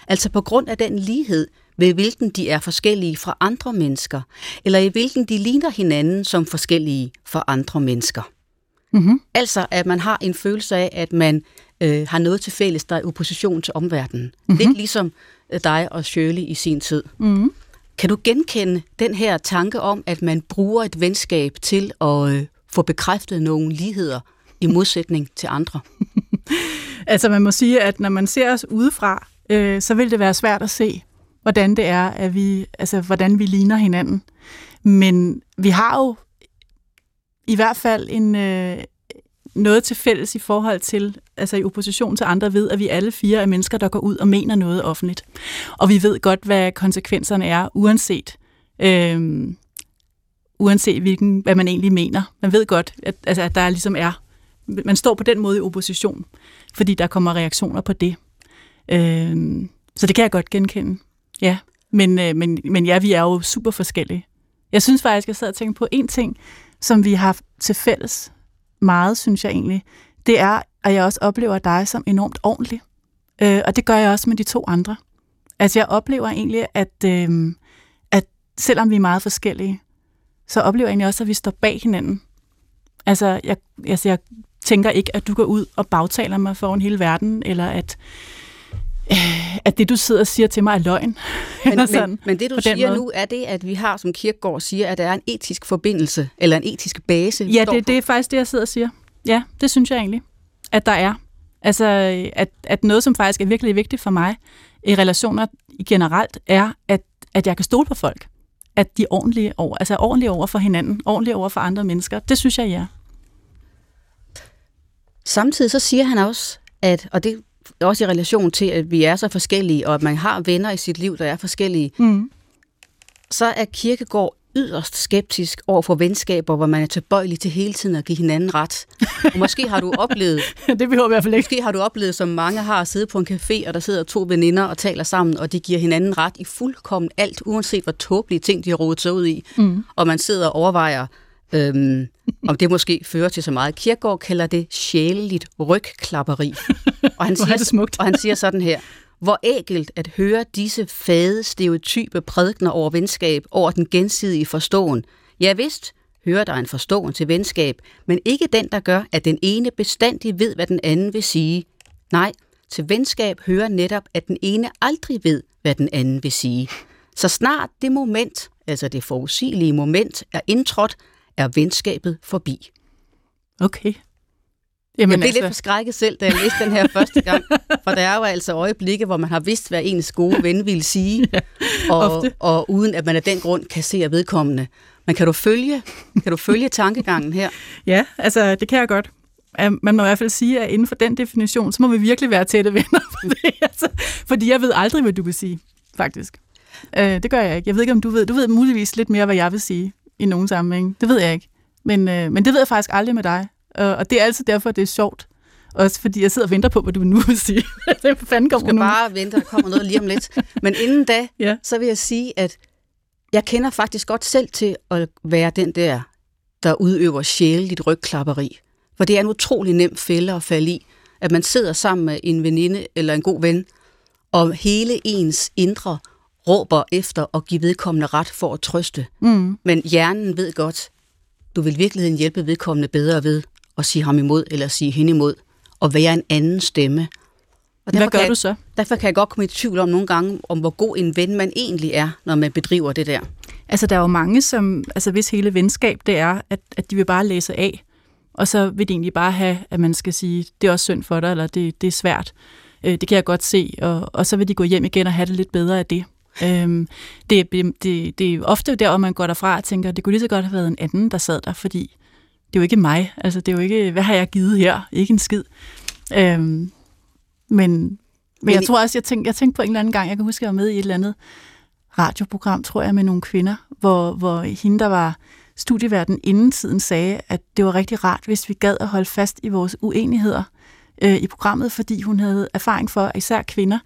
Altså på grund af den lighed, ved hvilken de er forskellige fra andre mennesker, eller i hvilken de ligner hinanden som forskellige fra andre mennesker. Mm-hmm. Altså, at man har en følelse af, at man øh, har noget til fælles, der er opposition til omverdenen. Mm-hmm. Lidt ligesom øh, dig og Shirley i sin tid. Mm-hmm. Kan du genkende den her tanke om, at man bruger et venskab til at øh, få bekræftet nogle ligheder i modsætning til andre? altså, man må sige, at når man ser os udefra, øh, så vil det være svært at se, hvordan det er, at vi, altså, hvordan vi ligner hinanden. Men vi har jo i hvert fald en, øh, noget til fælles i forhold til, altså i opposition til andre, ved, at vi alle fire er mennesker, der går ud og mener noget offentligt. Og vi ved godt, hvad konsekvenserne er, uanset, øh, uanset hvilken, hvad man egentlig mener. Man ved godt, at, altså, at der ligesom er, man står på den måde i opposition, fordi der kommer reaktioner på det. Øh, så det kan jeg godt genkende. Ja, men, øh, men, men ja, vi er jo super forskellige. Jeg synes faktisk, jeg sad og tænkte på en ting, som vi har til fælles meget, synes jeg egentlig, det er, at jeg også oplever dig som enormt ordentlig. Øh, og det gør jeg også med de to andre. Altså jeg oplever egentlig, at, øh, at selvom vi er meget forskellige, så oplever jeg egentlig også, at vi står bag hinanden. Altså jeg, altså jeg tænker ikke, at du går ud og bagtaler mig foran hele verden, eller at at det, du sidder og siger til mig, er løgn. Men, sådan, men, men det, du siger måde. nu, er det, at vi har, som Kirkegaard siger, at der er en etisk forbindelse, eller en etisk base. Ja, det, det er faktisk det, jeg sidder og siger. Ja, det synes jeg egentlig, at der er. Altså, at, at noget, som faktisk er virkelig vigtigt for mig i relationer generelt, er, at, at jeg kan stole på folk. at de er ordentlige over, altså ordentlige over for hinanden, ordentlige over for andre mennesker. Det synes jeg, ja. Samtidig så siger han også, at, og det er også i relation til, at vi er så forskellige, og at man har venner i sit liv, der er forskellige, Mm. så er Kirkegård yderst skeptisk over for venskaber, hvor man er tilbøjelig til hele tiden at give hinanden ret. Og måske har du oplevet, det behøver i hvert fald ikke. måske har du oplevet, som mange har, at sidde på en café, og der sidder to veninder og taler sammen, og de giver hinanden ret i fuldkommen alt, uanset hvor tåbelige ting, de har rodet sig ud i. Mm. Og man sidder og overvejer, øhm, om det måske fører til så meget. Kirkegaard kalder det sjæleligt rygklapperi. Og han, er siger, smukt. og han siger sådan her, hvor ægelt at høre disse fade, stereotype prædikner over venskab, over den gensidige forståen. Ja vist, hører der en forståen til venskab, men ikke den, der gør, at den ene bestandig ved, hvad den anden vil sige. Nej, til venskab hører netop, at den ene aldrig ved, hvad den anden vil sige. Så snart det moment, altså det forudsigelige moment, er indtrådt, er venskabet forbi. Okay. Jeg Jamen, blev lidt forskrækket selv, da jeg læste den her første gang, for der er jo altså øjeblikke, hvor man har vidst, hvad ens gode ven ville sige, Ja, og, ofte. og uden at man af den grund kan se vedkommende. Men kan du følge, kan du følge tankegangen her? Ja, altså det kan jeg godt. Man må i hvert fald sige, at inden for den definition, så må vi virkelig være tætte venner. For det, altså, fordi jeg ved aldrig, hvad du vil sige, faktisk. Uh, det gør jeg ikke. Jeg ved ikke, om du ved. Du ved muligvis lidt mere, hvad jeg vil sige i nogen sammenhæng. Det ved jeg ikke. Men, uh, men det ved jeg faktisk aldrig med dig. Uh, og det er altid derfor, det er sjovt. Også fordi jeg sidder og venter på, hvad du nu vil sige. det fanden Du kommer skal nu. bare vente, der kommer noget lige om lidt. Men inden da, Ja. så vil jeg sige, at jeg kender faktisk godt selv til at være den der, der udøver sjæleligt rygklapperi. For det er en utrolig nem fælde at falde i, at man sidder sammen med en veninde eller en god ven, og hele ens indre råber efter at give vedkommende ret for at trøste. Mm. Men hjernen ved godt, du vil i virkeligheden hjælpe vedkommende bedre ved at sige ham imod eller sige hende imod, og være en anden stemme. Og Hvad derfor gør kan du jeg, så? Derfor kan jeg godt komme i tvivl om nogle gange, om hvor god en ven man egentlig er, når man bedriver det der. Altså, der er jo mange, som, altså hvis hele venskab det er, at, at de vil bare læse af, og så vil de egentlig bare have, at man skal sige, det er også synd for dig, eller det, det er svært. Øh, det kan jeg godt se, og, og så vil de gå hjem igen og have det lidt bedre af det. Øhm, det, det, det er ofte der, hvor man går derfra og tænker, det kunne lige så godt have været en anden, der sad der, fordi det er jo ikke mig. Altså, det er jo ikke, hvad har jeg givet her? Ikke en skid. Øhm, men, men, jeg tror også, jeg tænkte, jeg tænkte på en eller anden gang, jeg kan huske, jeg var med i et eller andet radioprogram, tror jeg, med nogle kvinder, hvor, hvor hende, der var studieverden inden tiden, sagde, at det var rigtig rart, hvis vi gad at holde fast i vores uenigheder øh, i programmet, fordi hun havde erfaring for, at især kvinder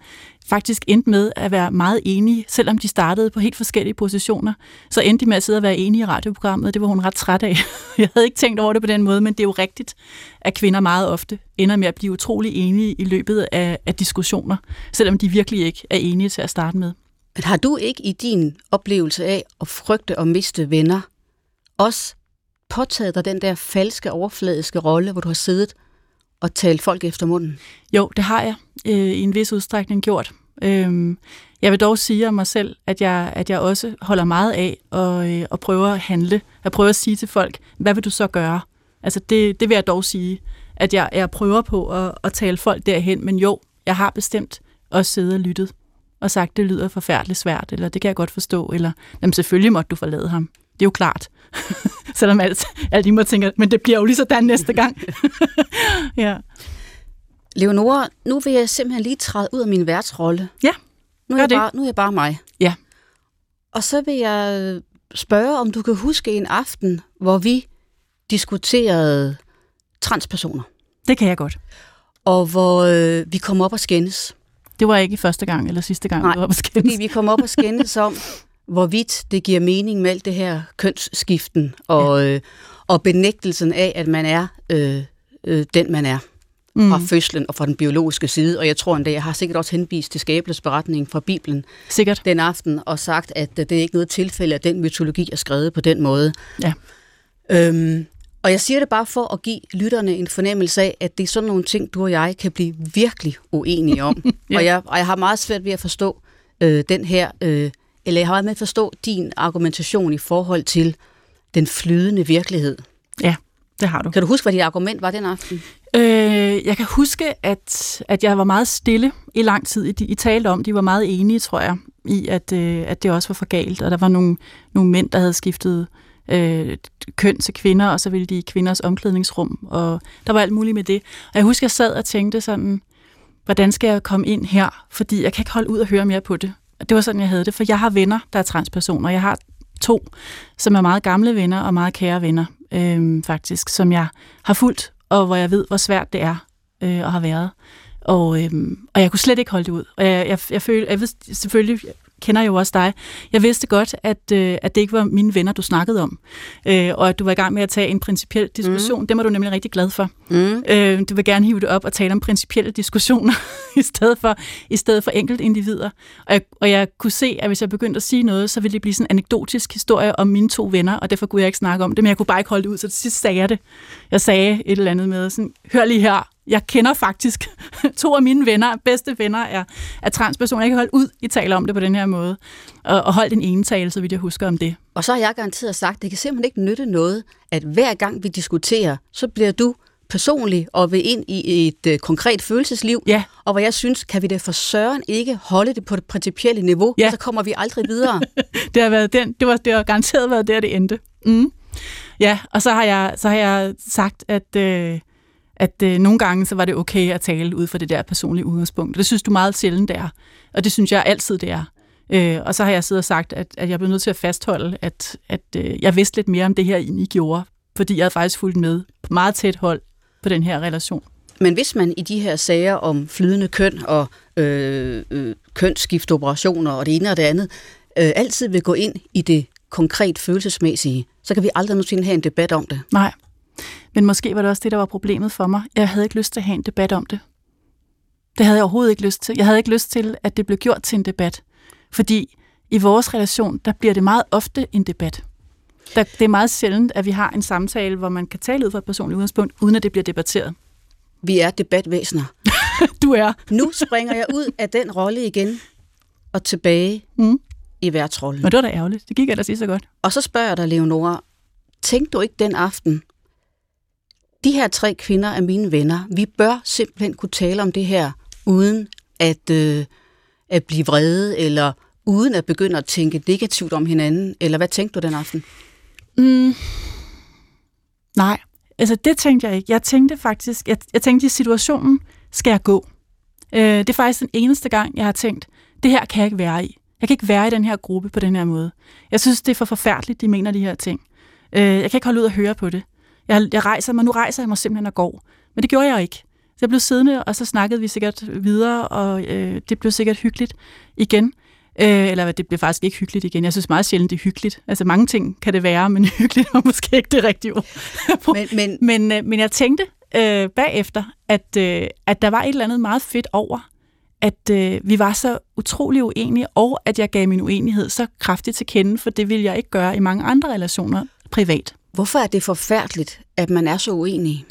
faktisk endte med at være meget enige, selvom de startede på helt forskellige positioner. Så endte de med at sidde og være enige i radioprogrammet, og det var hun ret træt af. Jeg havde ikke tænkt over det på den måde, men det er jo rigtigt, at kvinder meget ofte ender med at blive utrolig enige i løbet af, af diskussioner, selvom de virkelig ikke er enige til at starte med. Men har du ikke i din oplevelse af at frygte at miste venner, også påtaget dig den der falske, overfladiske rolle, hvor du har siddet og tale folk efter munden? Jo, det har jeg øh, i en vis udstrækning gjort. Øh, jeg vil dog sige om mig selv, at jeg, at jeg også holder meget af at, øh, og prøve at handle. at prøve at sige til folk, hvad vil du så gøre? Altså det, det vil jeg dog sige, at jeg, jeg prøver på at, at tale folk derhen, men jo, jeg har bestemt også siddet og lyttet og sagt, det lyder forfærdeligt svært, eller det kan jeg godt forstå, eller jamen selvfølgelig måtte du forlade ham. Det er jo klart. Selvom alt, alt I må tænke, men det bliver jo lige sådan næste gang. ja. Leonora, nu vil jeg simpelthen lige træde ud af min værtsrolle. Ja, nu er, jeg det. bare, nu er jeg bare mig. Ja. Og så vil jeg spørge, om du kan huske en aften, hvor vi diskuterede transpersoner, Det kan jeg godt. og hvor øh, vi kom op og skændes. Det var ikke første gang eller sidste gang, Nej, du var på skændes. Fordi vi kom op og skændes om, hvorvidt det giver mening med alt det her kønsskiften og, øh, og benægtelsen af, at man er øh, øh, den, man er fra Mm, fødslen og fra den biologiske side. Og jeg tror endda, jeg har sikkert også henvist til skabelsesberetningen fra Bibelen sikkert. den aften og sagt, at det er ikke noget tilfælde, at den mytologi er skrevet på den måde. Ja. Øhm, og jeg siger det bare for at give lytterne en fornemmelse af, at det er sådan nogle ting, du og jeg kan blive virkelig uenige om. Ja. og, jeg, og jeg har meget svært ved at forstå øh, den her, øh, eller jeg har meget med at forstå din argumentation i forhold til den flydende virkelighed. Det har du. Kan du huske, hvad dit argument var den aften? Øh, jeg kan huske, at, at jeg var meget stille i lang tid. De, I talte om, de var meget enige, tror jeg, i at, øh, at det også var for galt. Og der var nogle, nogle mænd, der havde skiftet øh, køn til kvinder, og så ville de i kvinders omklædningsrum. Og der var alt muligt med det. Og jeg husker, jeg sad og tænkte sådan, hvordan skal jeg komme ind her? Fordi jeg kan ikke holde ud og høre mere på det. Det var sådan, jeg havde det, for jeg har venner, der er transpersoner. Jeg har to, som er meget gamle venner og meget kære venner, øh, faktisk, som jeg har fulgt, og hvor jeg ved, hvor svært det er øh, at have været. Og, øh, og jeg kunne slet ikke holde det ud. Og jeg, jeg, jeg, følte, jeg ved selvfølgelig, kender jo også dig. Jeg vidste godt, at, øh, at det ikke var mine venner, du snakkede om, øh, og at du var i gang med at tage en principiel diskussion. Mm. Det var du nemlig rigtig glad for. Mm. Øh, du vil gerne hive det op og tale om principielle diskussioner, i stedet for, i stedet for enkelt individer. Og jeg, og jeg kunne se, at hvis jeg begyndte at sige noget, så ville det blive sådan en anekdotisk historie om mine to venner, og derfor kunne jeg ikke snakke om det, men jeg kunne bare ikke holde det ud, så til sidst sagde jeg det. Jeg sagde et eller andet med sådan, hør lige her, jeg kender faktisk to af mine venner, bedste venner, er, er transpersoner. Jeg kan holde ud, I taler om det på den her måde. Og, og holde en ene tale, så vidt jeg husker om det. Og så har jeg garanteret sagt, at det kan simpelthen ikke nytte noget, at hver gang vi diskuterer, så bliver du personlig og vil ind i et øh, konkret følelsesliv. Ja. Og hvor jeg synes, kan vi da for søren ikke holde det på det principielle niveau, ja. så kommer vi aldrig videre. det har været den, det var, det har garanteret været der, det endte. Mm. Ja, og så har jeg, så har jeg sagt, at, øh, at øh, nogle gange så var det okay at tale ud fra det der personlige udgangspunkt. Det synes du meget sjældent, det er. Og det synes jeg altid, det er. Øh, og så har jeg siddet og sagt, at, at jeg blev nødt til at fastholde, at, at øh, jeg vidste lidt mere om det her, end I gjorde. Fordi jeg havde faktisk fulgt med på meget tæt hold på den her relation. Men hvis man i de her sager om flydende køn og øh, øh, kønsskiftoperationer og det ene og det andet, øh, altid vil gå ind i det konkret følelsesmæssige, så kan vi aldrig nogensinde have en debat om det. Nej. Men måske var det også det, der var problemet for mig. Jeg havde ikke lyst til at have en debat om det. Det havde jeg overhovedet ikke lyst til. Jeg havde ikke lyst til, at det blev gjort til en debat. Fordi i vores relation, der bliver det meget ofte en debat. Der, det er meget sjældent, at vi har en samtale, hvor man kan tale ud fra et personligt udgangspunkt, uden at det bliver debatteret. Vi er debatvæsener. du er. nu springer jeg ud af den rolle igen og tilbage mm. i værtsrollen. Og det var da ærgerligt. Det gik ellers lige så godt. Og så spørger jeg dig, Leonora, tænkte du ikke den aften, de her tre kvinder er mine venner. Vi bør simpelthen kunne tale om det her, uden at, øh, at blive vrede, eller uden at begynde at tænke negativt om hinanden. Eller hvad tænkte du den aften? Mm. Nej, altså det tænkte jeg ikke. Jeg tænkte faktisk, jeg, jeg tænkte i situationen, skal jeg gå? Øh, det er faktisk den eneste gang, jeg har tænkt, det her kan jeg ikke være i. Jeg kan ikke være i den her gruppe på den her måde. Jeg synes, det er for forfærdeligt, de mener de her ting. Øh, jeg kan ikke holde ud og høre på det. Jeg, jeg rejser mig, nu rejser jeg mig simpelthen og går. Men det gjorde jeg ikke. Så jeg blev siddende, og så snakkede vi sikkert videre, og øh, det blev sikkert hyggeligt igen. Øh, eller det blev faktisk ikke hyggeligt igen. Jeg synes meget sjældent, det er hyggeligt. Altså mange ting kan det være, men hyggeligt var måske ikke det rigtige ord. men, men, men, øh, men jeg tænkte øh, bagefter, at, øh, at der var et eller andet meget fedt over, at øh, vi var så utrolig uenige, og at jeg gav min uenighed så kraftigt til kende, for det ville jeg ikke gøre i mange andre relationer privat. Hvorfor er det forfærdeligt, at man er så uenig?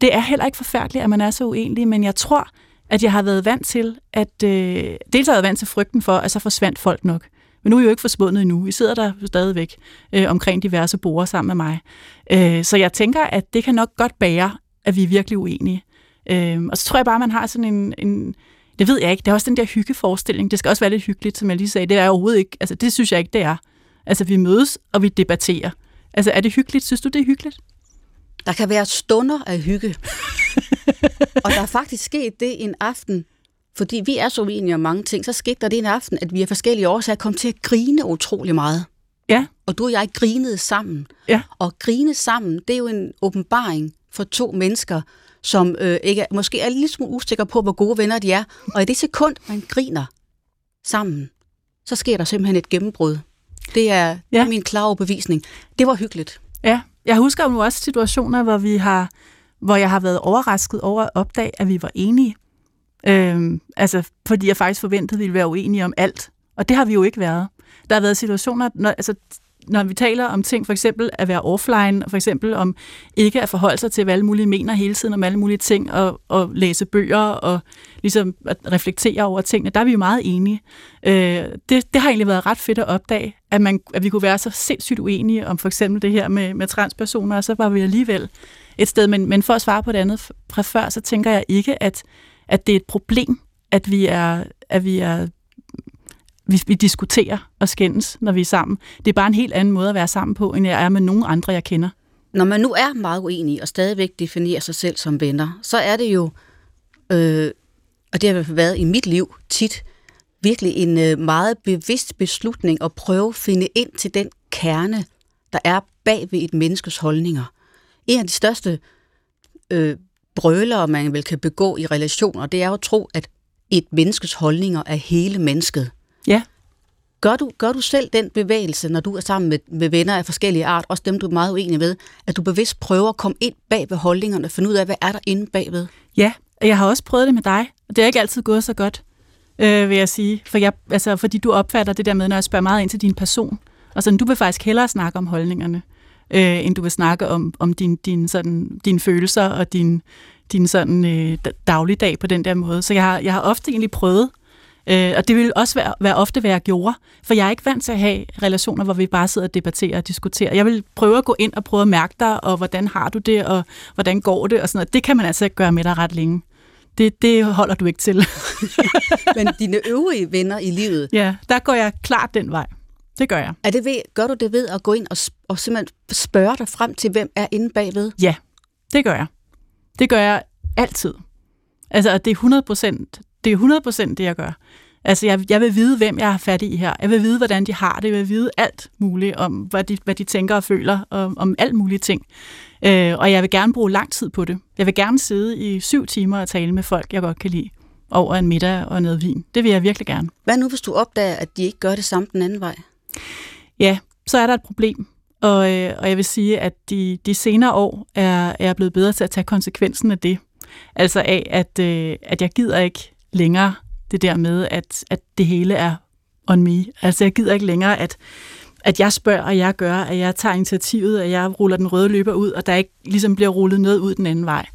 Det er heller ikke forfærdeligt, at man er så uenig, men jeg tror, at jeg har været vant til, at øh, dels har jeg været vant til frygten for, at så forsvandt folk nok. Men nu er I jo ikke forsvundet endnu. Vi sidder der stadigvæk øh, omkring diverse borer sammen med mig. Øh, så jeg tænker, at det kan nok godt bære, at vi er virkelig uenige. Øh, og så tror jeg bare, at man har sådan en, en... Det ved jeg ikke. Det er også den der hyggeforestilling. Det skal også være lidt hyggeligt, som jeg lige sagde. Det er overhovedet ikke... Altså, det synes jeg ikke, det er. Altså, vi mødes, og vi debatterer. Altså, er det hyggeligt? Synes du, det er hyggeligt? Der kan være stunder af hygge. og der er faktisk sket det en aften, fordi vi er så uenige om mange ting, så skete der det en aften, at vi af forskellige årsager kom til at grine utrolig meget. Ja. Og du og jeg grinede sammen. Ja. Og grine sammen, det er jo en åbenbaring for to mennesker, som øh, ikke er, måske er lidt smule usikre på, hvor gode venner de er. Og i det sekund, man griner sammen, så sker der simpelthen et gennembrud. Det er, ja. min klare overbevisning. Det var hyggeligt. Ja, jeg husker jo også situationer, hvor vi har, hvor jeg har været overrasket over at opdage, at vi var enige. Øhm, altså, fordi jeg faktisk forventede, at vi ville være uenige om alt. Og det har vi jo ikke været. Der har været situationer, når, altså når vi taler om ting, for eksempel at være offline, for eksempel om ikke at forholde sig til, hvad alle mulige mener hele tiden om alle mulige ting, og, og læse bøger, og ligesom at reflektere over tingene, der er vi jo meget enige. Øh, det, det har egentlig været ret fedt at opdage, at, man, at vi kunne være så sindssygt uenige om for eksempel det her med, med transpersoner, og så var vi alligevel et sted. Men, men for at svare på det andet fra før, så tænker jeg ikke, at, at det er et problem, at vi er, at vi er vi, vi diskuterer og skændes, når vi er sammen. Det er bare en helt anden måde at være sammen på, end jeg er med nogen andre, jeg kender. Når man nu er meget uenig og stadigvæk definerer sig selv som venner, så er det jo, øh, og det har været i mit liv tit, virkelig en øh, meget bevidst beslutning at prøve at finde ind til den kerne, der er bag ved et menneskes holdninger. En af de største øh, brøler, man vel kan begå i relationer, det er jo at tro, at et menneskes holdninger er hele mennesket. Ja. Gør du, gør du selv den bevægelse, når du er sammen med, med venner af forskellige art, også dem, du er meget uenig ved, at du bevidst prøver at komme ind bag ved holdningerne, finde ud af, hvad er der inde bagved? Ja, og jeg har også prøvet det med dig, og det er ikke altid gået så godt, øh, vil jeg sige. For jeg, altså, fordi du opfatter det der med, når jeg spørger meget ind til din person, og sådan, du vil faktisk hellere snakke om holdningerne, øh, end du vil snakke om, om din, din, sådan, dine følelser og din, din sådan, øh, dagligdag på den der måde. Så jeg har, jeg har ofte egentlig prøvet, øh, og det vil også være, være ofte, hvad jeg gjorde, for jeg er ikke vant til at have relationer, hvor vi bare sidder og debatterer og diskuterer. Jeg vil prøve at gå ind og prøve at mærke dig, og hvordan har du det, og hvordan går det, og sådan noget. Det kan man altså ikke gøre med dig ret længe. Det, det holder du ikke til. Men dine øvrige venner i livet? Ja, der går jeg klart den vej. Det gør jeg. Er det ved, gør du det ved at gå ind og, og simpelthen spørge dig frem til, hvem er inde bagved? Ja, det gør jeg. Det gør jeg altid. Altså, det er 100 procent det, er 100% det, jeg gør. Altså, jeg, jeg vil vide, hvem jeg har fat i her. Jeg vil vide, hvordan de har det. Jeg vil vide alt muligt om, hvad de, hvad de tænker og føler om, om alt mulige ting. Øh, og jeg vil gerne bruge lang tid på det. Jeg vil gerne sidde i syv timer og tale med folk, jeg godt kan lide over en middag og noget vin. Det vil jeg virkelig gerne. Hvad nu, hvis du opdager, at de ikke gør det samme den anden vej? Ja, så er der et problem. Og, øh, og jeg vil sige, at de, de senere år er, er jeg blevet bedre til at tage konsekvensen af det. Altså af, at, øh, at jeg gider ikke længere det der med, at, at det hele er on me. Altså jeg gider ikke længere, at, at jeg spørger, og jeg gør, at jeg tager initiativet, at jeg ruller den røde løber ud, og der ikke ligesom bliver rullet noget ud den anden vej.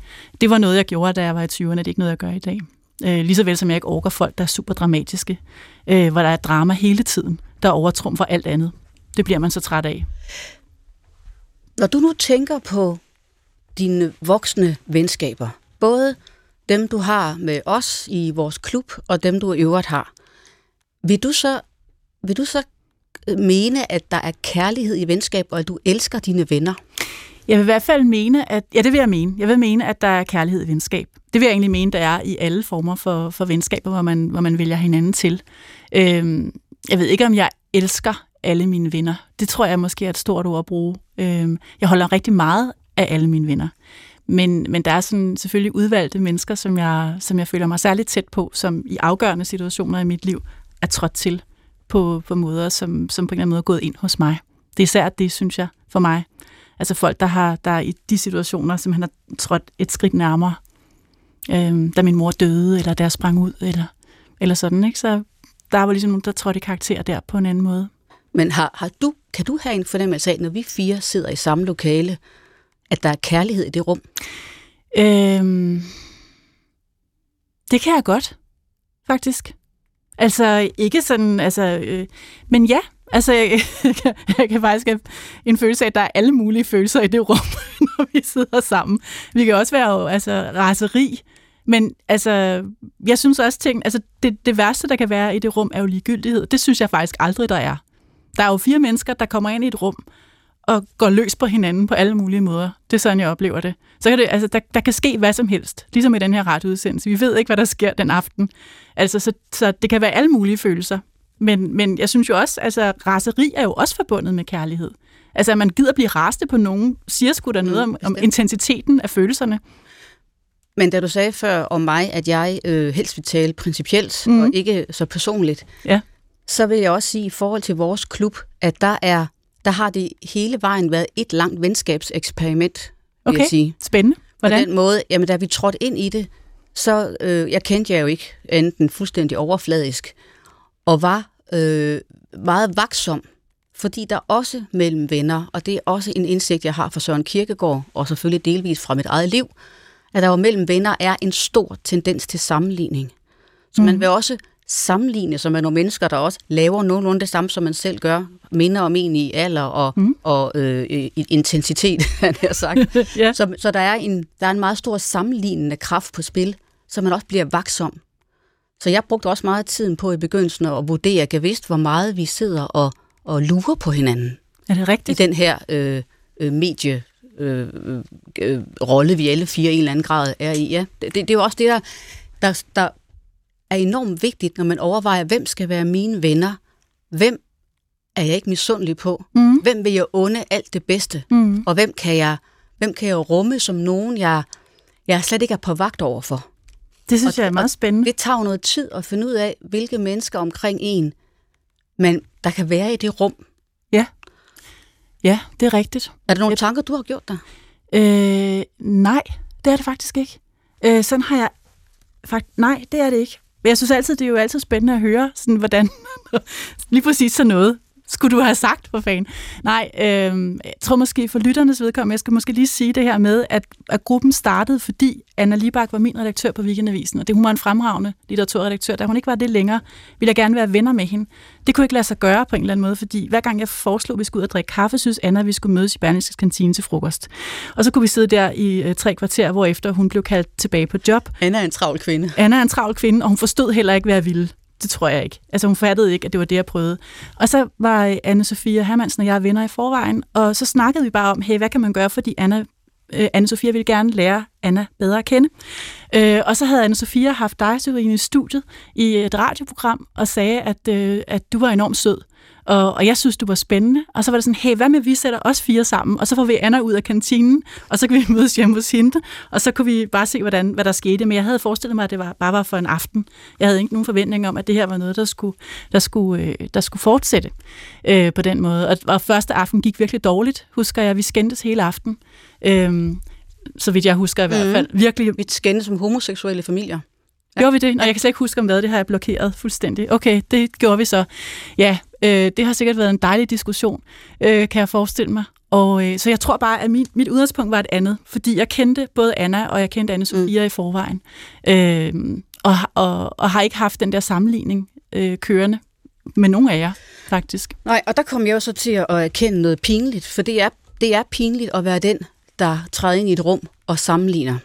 Det var noget, jeg gjorde, da jeg var i 20'erne. Det er ikke noget, jeg gør i dag. Øh, lige så vel som jeg ikke orker folk, der er super dramatiske, øh, hvor der er drama hele tiden, der overtrumfer alt andet. Det bliver man så træt af. Når du nu tænker på dine voksne venskaber, både dem du har med os i vores klub, og dem du i øvrigt har, vil du så, vil du så øh, mene, at der er kærlighed i venskab, og at du elsker dine venner? Jeg vil i hvert fald mene, at, ja det vil jeg mene, jeg vil mene, at der er kærlighed i venskab. Det vil jeg egentlig mene, der er i alle former for, for venskaber, hvor man, hvor man vælger hinanden til. Øhm, jeg ved ikke, om jeg elsker alle mine venner. Det tror jeg måske er et stort ord at bruge. Øhm, jeg holder rigtig meget af alle mine venner. Men, men der er sådan selvfølgelig udvalgte mennesker, som jeg, som jeg føler mig særligt tæt på, som i afgørende situationer i mit liv er trådt til på, på måder, som, som på en eller anden måde er gået ind hos mig. Det er især det, synes jeg, for mig. Altså folk, der har der i de situationer, som han har trådt et skridt nærmere, øhm, da min mor døde, eller der sprang ud, eller, eller sådan, ikke? Så der var ligesom nogen, der trådte i karakter der på en anden måde. Men har, har du, kan du have en fornemmelse af, når vi fire sidder i samme lokale, at der er kærlighed i det rum? Øhm, det kan jeg godt, faktisk. Altså, ikke sådan, altså, øh, men ja, altså, jeg, jeg, kan, jeg kan faktisk have en følelse af, at der er alle mulige følelser i det rum, når vi sidder sammen. Vi kan også være, altså, raseri, men altså, jeg synes også ting, altså, det, det værste, der kan være i det rum, er jo ligegyldighed. Det synes jeg faktisk aldrig, der er. Der er jo fire mennesker, der kommer ind i et rum, og går løs på hinanden på alle mulige måder. Det er sådan, jeg oplever det. Så kan det, altså, der, der kan ske hvad som helst, ligesom i den her radioudsendelse. Vi ved ikke, hvad der sker den aften. Altså, så, så det kan være alle mulige følelser. Men, men jeg synes jo også, altså, raseri er jo også forbundet med kærlighed. Altså, at man gider blive raste på nogen, siger sgu noget mm, om, om intensiteten af følelserne. Men da du sagde før om mig, at jeg øh, helst vil tale principielt mm. og ikke så personligt, ja. så vil jeg også sige i forhold til vores klub, at der er der har det hele vejen været et langt venskabseksperiment, vil okay. jeg sige. spændende. Hvordan? På den måde, jamen da vi trådte ind i det, så øh, jeg kendte jeg jo ikke enten fuldstændig overfladisk, og var øh, meget vaksom, fordi der også mellem venner, og det er også en indsigt, jeg har fra Søren Kirkegaard, og selvfølgelig delvis fra mit eget liv, at der jo mellem venner er en stor tendens til sammenligning. Så mm. man vil også sammenligne sig med nogle mennesker, der også laver nogenlunde det samme, som man selv gør, minder om en i alder og, mm. og øh, intensitet, han har sagt. ja. så, så der, er en, der er en meget stor sammenlignende kraft på spil, så man også bliver vaksom. Så jeg brugte også meget tiden på i begyndelsen at vurdere gevidst, hvor meget vi sidder og, og lurer på hinanden. Er det rigtigt? I den her øh, øh, medie øh, øh, rolle, vi alle fire i en eller anden grad er i. Ja. Det, det, det er jo også det, der, der, der er enormt vigtigt, når man overvejer, hvem skal være mine venner, hvem er jeg ikke misundelig på, mm. hvem vil jeg unde alt det bedste, mm. og hvem kan jeg, hvem kan jeg rumme som nogen, jeg, jeg slet ikke er på vagt over for. Det synes og, jeg er meget spændende. Det tager noget tid at finde ud af, hvilke mennesker omkring en, man, der kan være i det rum. Ja, ja det er rigtigt. Er der nogle jeg... tanker, du har gjort dig? Øh, nej, det er det faktisk ikke. Øh, sådan har jeg... Fakt, nej, det er det ikke. Men jeg synes altid, det er jo altid spændende at høre, sådan, hvordan lige præcis sådan noget skulle du have sagt, for fanden. Nej, øh, jeg tror måske for lytternes vedkommende, jeg skal måske lige sige det her med, at, at gruppen startede, fordi Anna Libak var min redaktør på Weekendavisen, og det hun var en fremragende litteraturredaktør. Da hun ikke var det længere, ville jeg gerne være venner med hende. Det kunne ikke lade sig gøre på en eller anden måde, fordi hver gang jeg foreslog, at vi skulle ud og drikke kaffe, synes Anna, at vi skulle mødes i Berlingskes kantine til frokost. Og så kunne vi sidde der i øh, tre kvarter, hvor efter hun blev kaldt tilbage på job. Anna er en travl kvinde. Anna er en travl kvinde, og hun forstod heller ikke, hvad jeg ville. Det tror jeg ikke. Altså hun fattede ikke, at det var det, jeg prøvede. Og så var anne Sofia Hermansen og jeg venner i forvejen, og så snakkede vi bare om, hey, hvad kan man gøre, fordi Anna øh, anne Sofia ville gerne lære Anna bedre at kende. Øh, og så havde anne Sofia haft dig, Sørine, i studiet i et radioprogram, og sagde, at, øh, at du var enormt sød. Og, og jeg synes, du var spændende. Og så var det sådan, hey, hvad med, vi sætter os fire sammen, og så får vi Anna ud af kantinen, og så kan vi mødes hjemme hos hende, og så kunne vi bare se, hvordan, hvad der skete. Men jeg havde forestillet mig, at det var, bare var for en aften. Jeg havde ikke nogen forventning om, at det her var noget, der skulle, der skulle, øh, der skulle fortsætte øh, på den måde. Og, og første aften gik virkelig dårligt, husker jeg. Vi skændtes hele aften. Øh, så vidt jeg husker i hvert mhm. fald. Virkelig. Vi skændtes som homoseksuelle familier. Ja. Gjorde vi det? Nå, jeg kan slet ikke huske om hvad, det har jeg blokeret fuldstændig. Okay, det gjorde vi så. Ja, øh, det har sikkert været en dejlig diskussion, øh, kan jeg forestille mig. Og øh, så jeg tror bare, at mit, mit udgangspunkt var et andet, fordi jeg kendte både Anna og jeg kendte Anne Sofia mm. i forvejen. Øh, og, og, og har ikke haft den der sammenligning øh, kørende med nogen af jer, faktisk. Nej, og der kom jeg jo så til at erkende noget pinligt, for det er, det er pinligt at være den, der træder ind i et rum og sammenligner.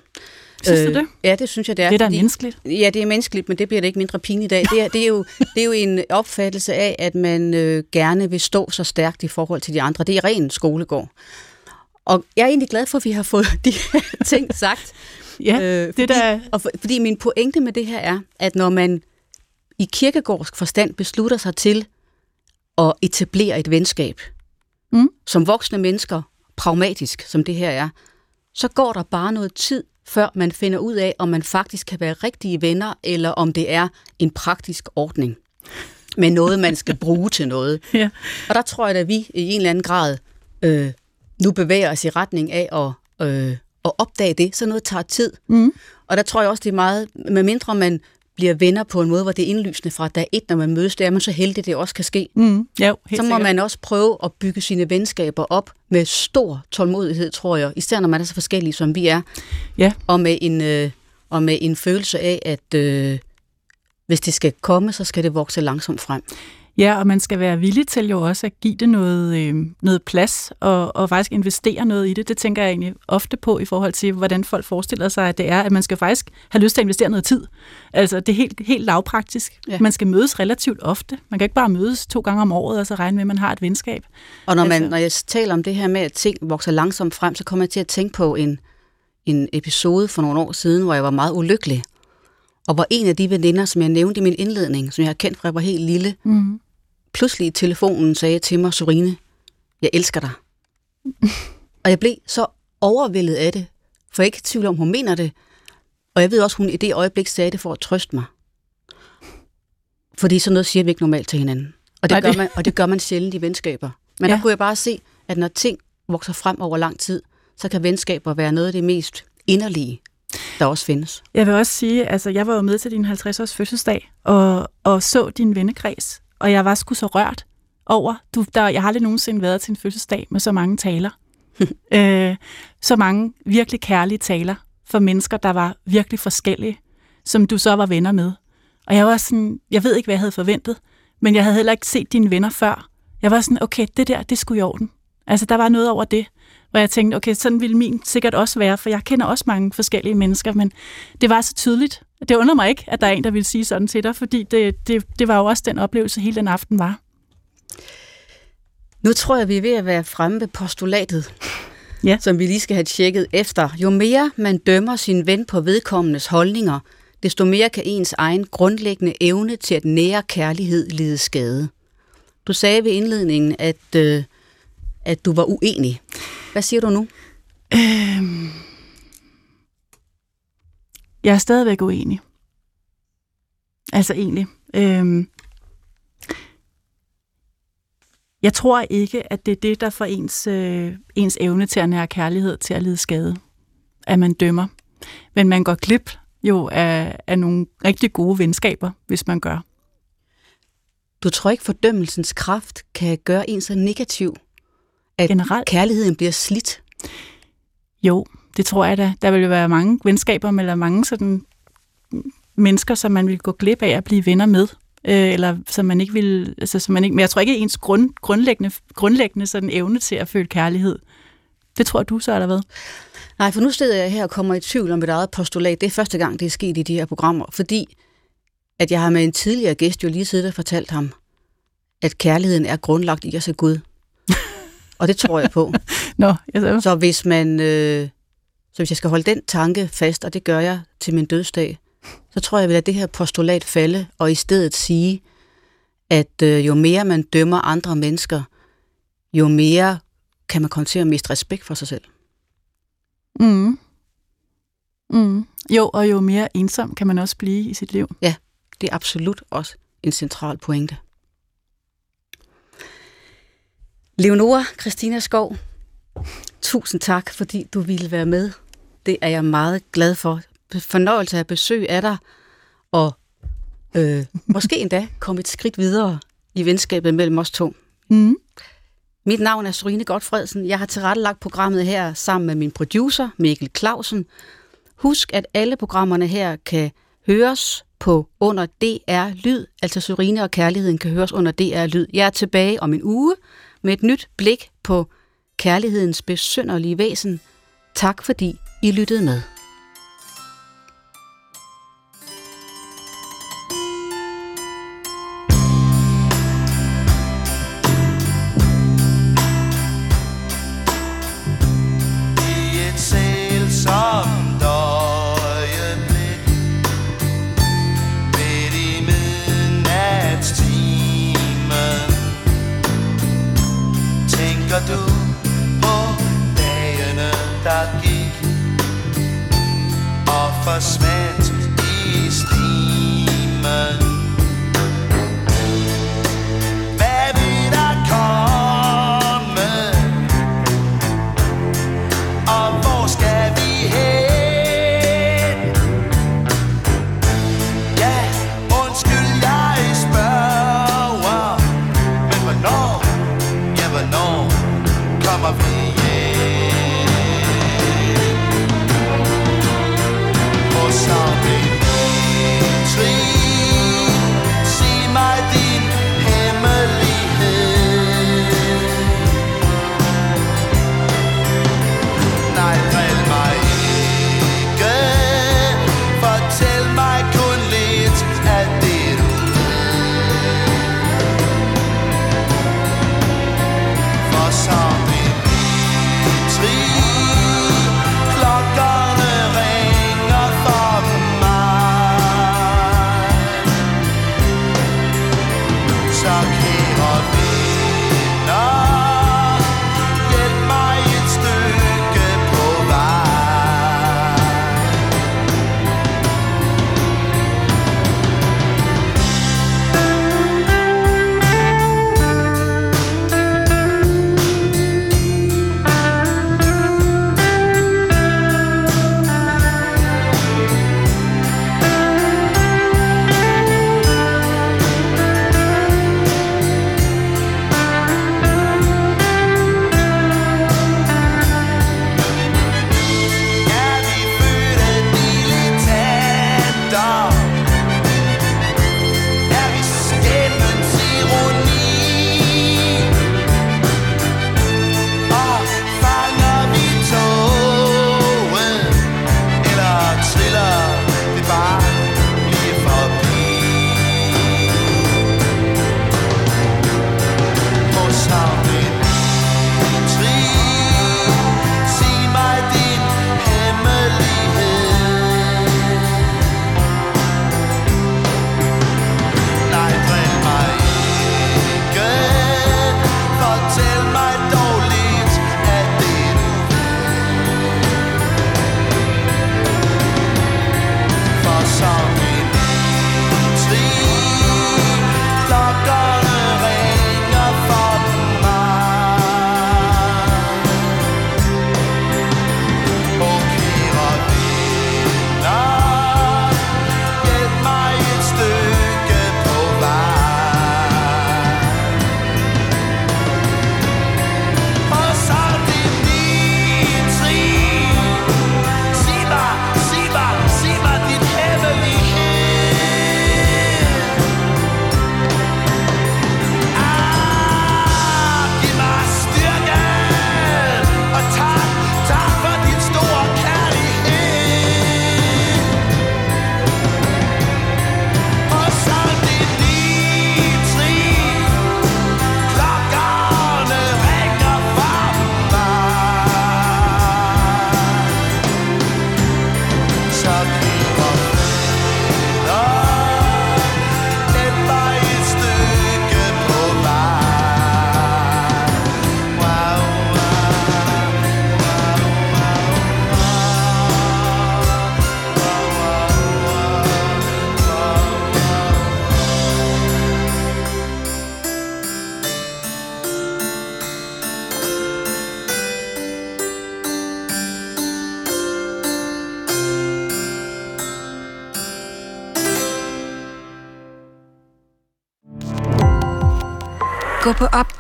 Synes du øh, det? Ja, det synes jeg, det er. Det er da menneskeligt. Ja, det er menneskeligt, men det bliver det ikke mindre pinligt af. Det er, det er, jo, det er jo en opfattelse af, at man øh, gerne vil stå så stærkt i forhold til de andre. Det er ren skolegård. Og jeg er egentlig glad for, at vi har fået de her ting sagt. ja, øh, fordi, det der... og for, fordi min pointe med det her er, at når man i kirkegårdsk forstand beslutter sig til at etablere et venskab, mm. som voksne mennesker, pragmatisk som det her er, så går der bare noget tid, før man finder ud af, om man faktisk kan være rigtige venner, eller om det er en praktisk ordning med noget, man skal bruge til noget. Ja. Og der tror jeg, at vi i en eller anden grad øh, nu bevæger os i retning af at, øh, at opdage det. Så noget tager tid. Mm. Og der tror jeg også, det er meget, medmindre man bliver venner på en måde, hvor det er indlysende fra dag et, når man mødes, det er man så heldig, det også kan ske. Mm, jo, så må sikkert. man også prøve at bygge sine venskaber op med stor tålmodighed, tror jeg, især når man er så forskellige, som vi er. Ja. Og med en, øh, og med en følelse af, at øh, hvis det skal komme, så skal det vokse langsomt frem. Ja, og man skal være villig til jo også at give det noget, øh, noget plads og, og faktisk investere noget i det. Det tænker jeg egentlig ofte på i forhold til, hvordan folk forestiller sig, at det er, at man skal faktisk have lyst til at investere noget tid. Altså, det er helt, helt lavpraktisk. Ja. Man skal mødes relativt ofte. Man kan ikke bare mødes to gange om året og så regne med, at man har et venskab. Og når, man, altså, når jeg taler om det her med, at ting vokser langsomt frem, så kommer jeg til at tænke på en, en episode for nogle år siden, hvor jeg var meget ulykkelig. Og hvor en af de veninder, som jeg nævnte i min indledning, som jeg har kendt fra jeg var helt lille, mm pludselig i telefonen sagde til mig, Sorine, jeg elsker dig. og jeg blev så overvældet af det, for jeg er ikke i tvivl om, hun mener det. Og jeg ved også, hun i det øjeblik sagde det for at trøste mig. Fordi sådan noget siger vi ikke normalt til hinanden. Og det, gør, man, og det gør man sjældent i venskaber. Men ja. der kunne jeg bare se, at når ting vokser frem over lang tid, så kan venskaber være noget af det mest inderlige, der også findes. Jeg vil også sige, altså jeg var jo med til din 50-års fødselsdag, og, og så din vennekreds og jeg var sgu så rørt over, du, der, jeg har aldrig nogensinde været til en fødselsdag med så mange taler. øh, så mange virkelig kærlige taler for mennesker, der var virkelig forskellige, som du så var venner med. Og jeg var sådan, jeg ved ikke, hvad jeg havde forventet, men jeg havde heller ikke set dine venner før. Jeg var sådan, okay, det der, det skulle i orden. Altså, der var noget over det, hvor jeg tænkte, okay, sådan ville min sikkert også være, for jeg kender også mange forskellige mennesker, men det var så tydeligt. Det undrer mig ikke, at der er en, der ville sige sådan til dig, fordi det, det, det var jo også den oplevelse, hele den aften var. Nu tror jeg, vi er ved at være fremme ved postulatet, ja. som vi lige skal have tjekket efter. Jo mere man dømmer sin ven på vedkommendes holdninger, desto mere kan ens egen grundlæggende evne til at nære kærlighed lide skade. Du sagde ved indledningen, at, øh, at du var uenig. Hvad siger du nu? Øhm, jeg er stadigvæk uenig. Altså egentlig. Øhm, jeg tror ikke, at det er det, der får ens, øh, ens evne til at nære kærlighed til at lide skade. At man dømmer. Men man går glip jo af, af nogle rigtig gode venskaber, hvis man gør. Du tror ikke, fordømmelsens kraft kan gøre en så negativ, at Generelt. kærligheden bliver slidt? Jo, det tror jeg da. Der vil jo være mange venskaber med mange sådan mennesker, som man vil gå glip af at blive venner med. Øh, eller som man ikke vil, altså, som man ikke, men jeg tror ikke, at ens grund, grundlæggende, grundlæggende sådan evne til at føle kærlighed, det tror du så, eller hvad? Nej, for nu sidder jeg her og kommer i tvivl om et eget postulat. Det er første gang, det er sket i de her programmer, fordi at jeg har med en tidligere gæst jo lige siddet og fortalt ham, at kærligheden er grundlagt i os af Gud. og det tror jeg på. Nå, jeg så hvis man, øh, så hvis jeg skal holde den tanke fast, og det gør jeg til min dødsdag, så tror jeg, jeg vil lade det her postulat falde, og i stedet sige, at øh, jo mere man dømmer andre mennesker, jo mere kan man komme til at miste respekt for sig selv. Mm. Mm. Jo, og jo mere ensom kan man også blive i sit liv. Ja, det er absolut også en central pointe. Leonora Christina Skov, tusind tak, fordi du ville være med. Det er jeg meget glad for. Fornøjelse af besøg af dig, og øh, måske endda komme et skridt videre i venskabet mellem os to. Mm. Mit navn er Sorine Godfredsen. Jeg har tilrettelagt programmet her sammen med min producer, Mikkel Clausen. Husk, at alle programmerne her kan høres på under DR Lyd, altså Sorine og Kærligheden kan høres under DR Lyd. Jeg er tilbage om en uge med et nyt blik på kærlighedens besynderlige væsen. Tak fordi I lyttede med. Forsvandt i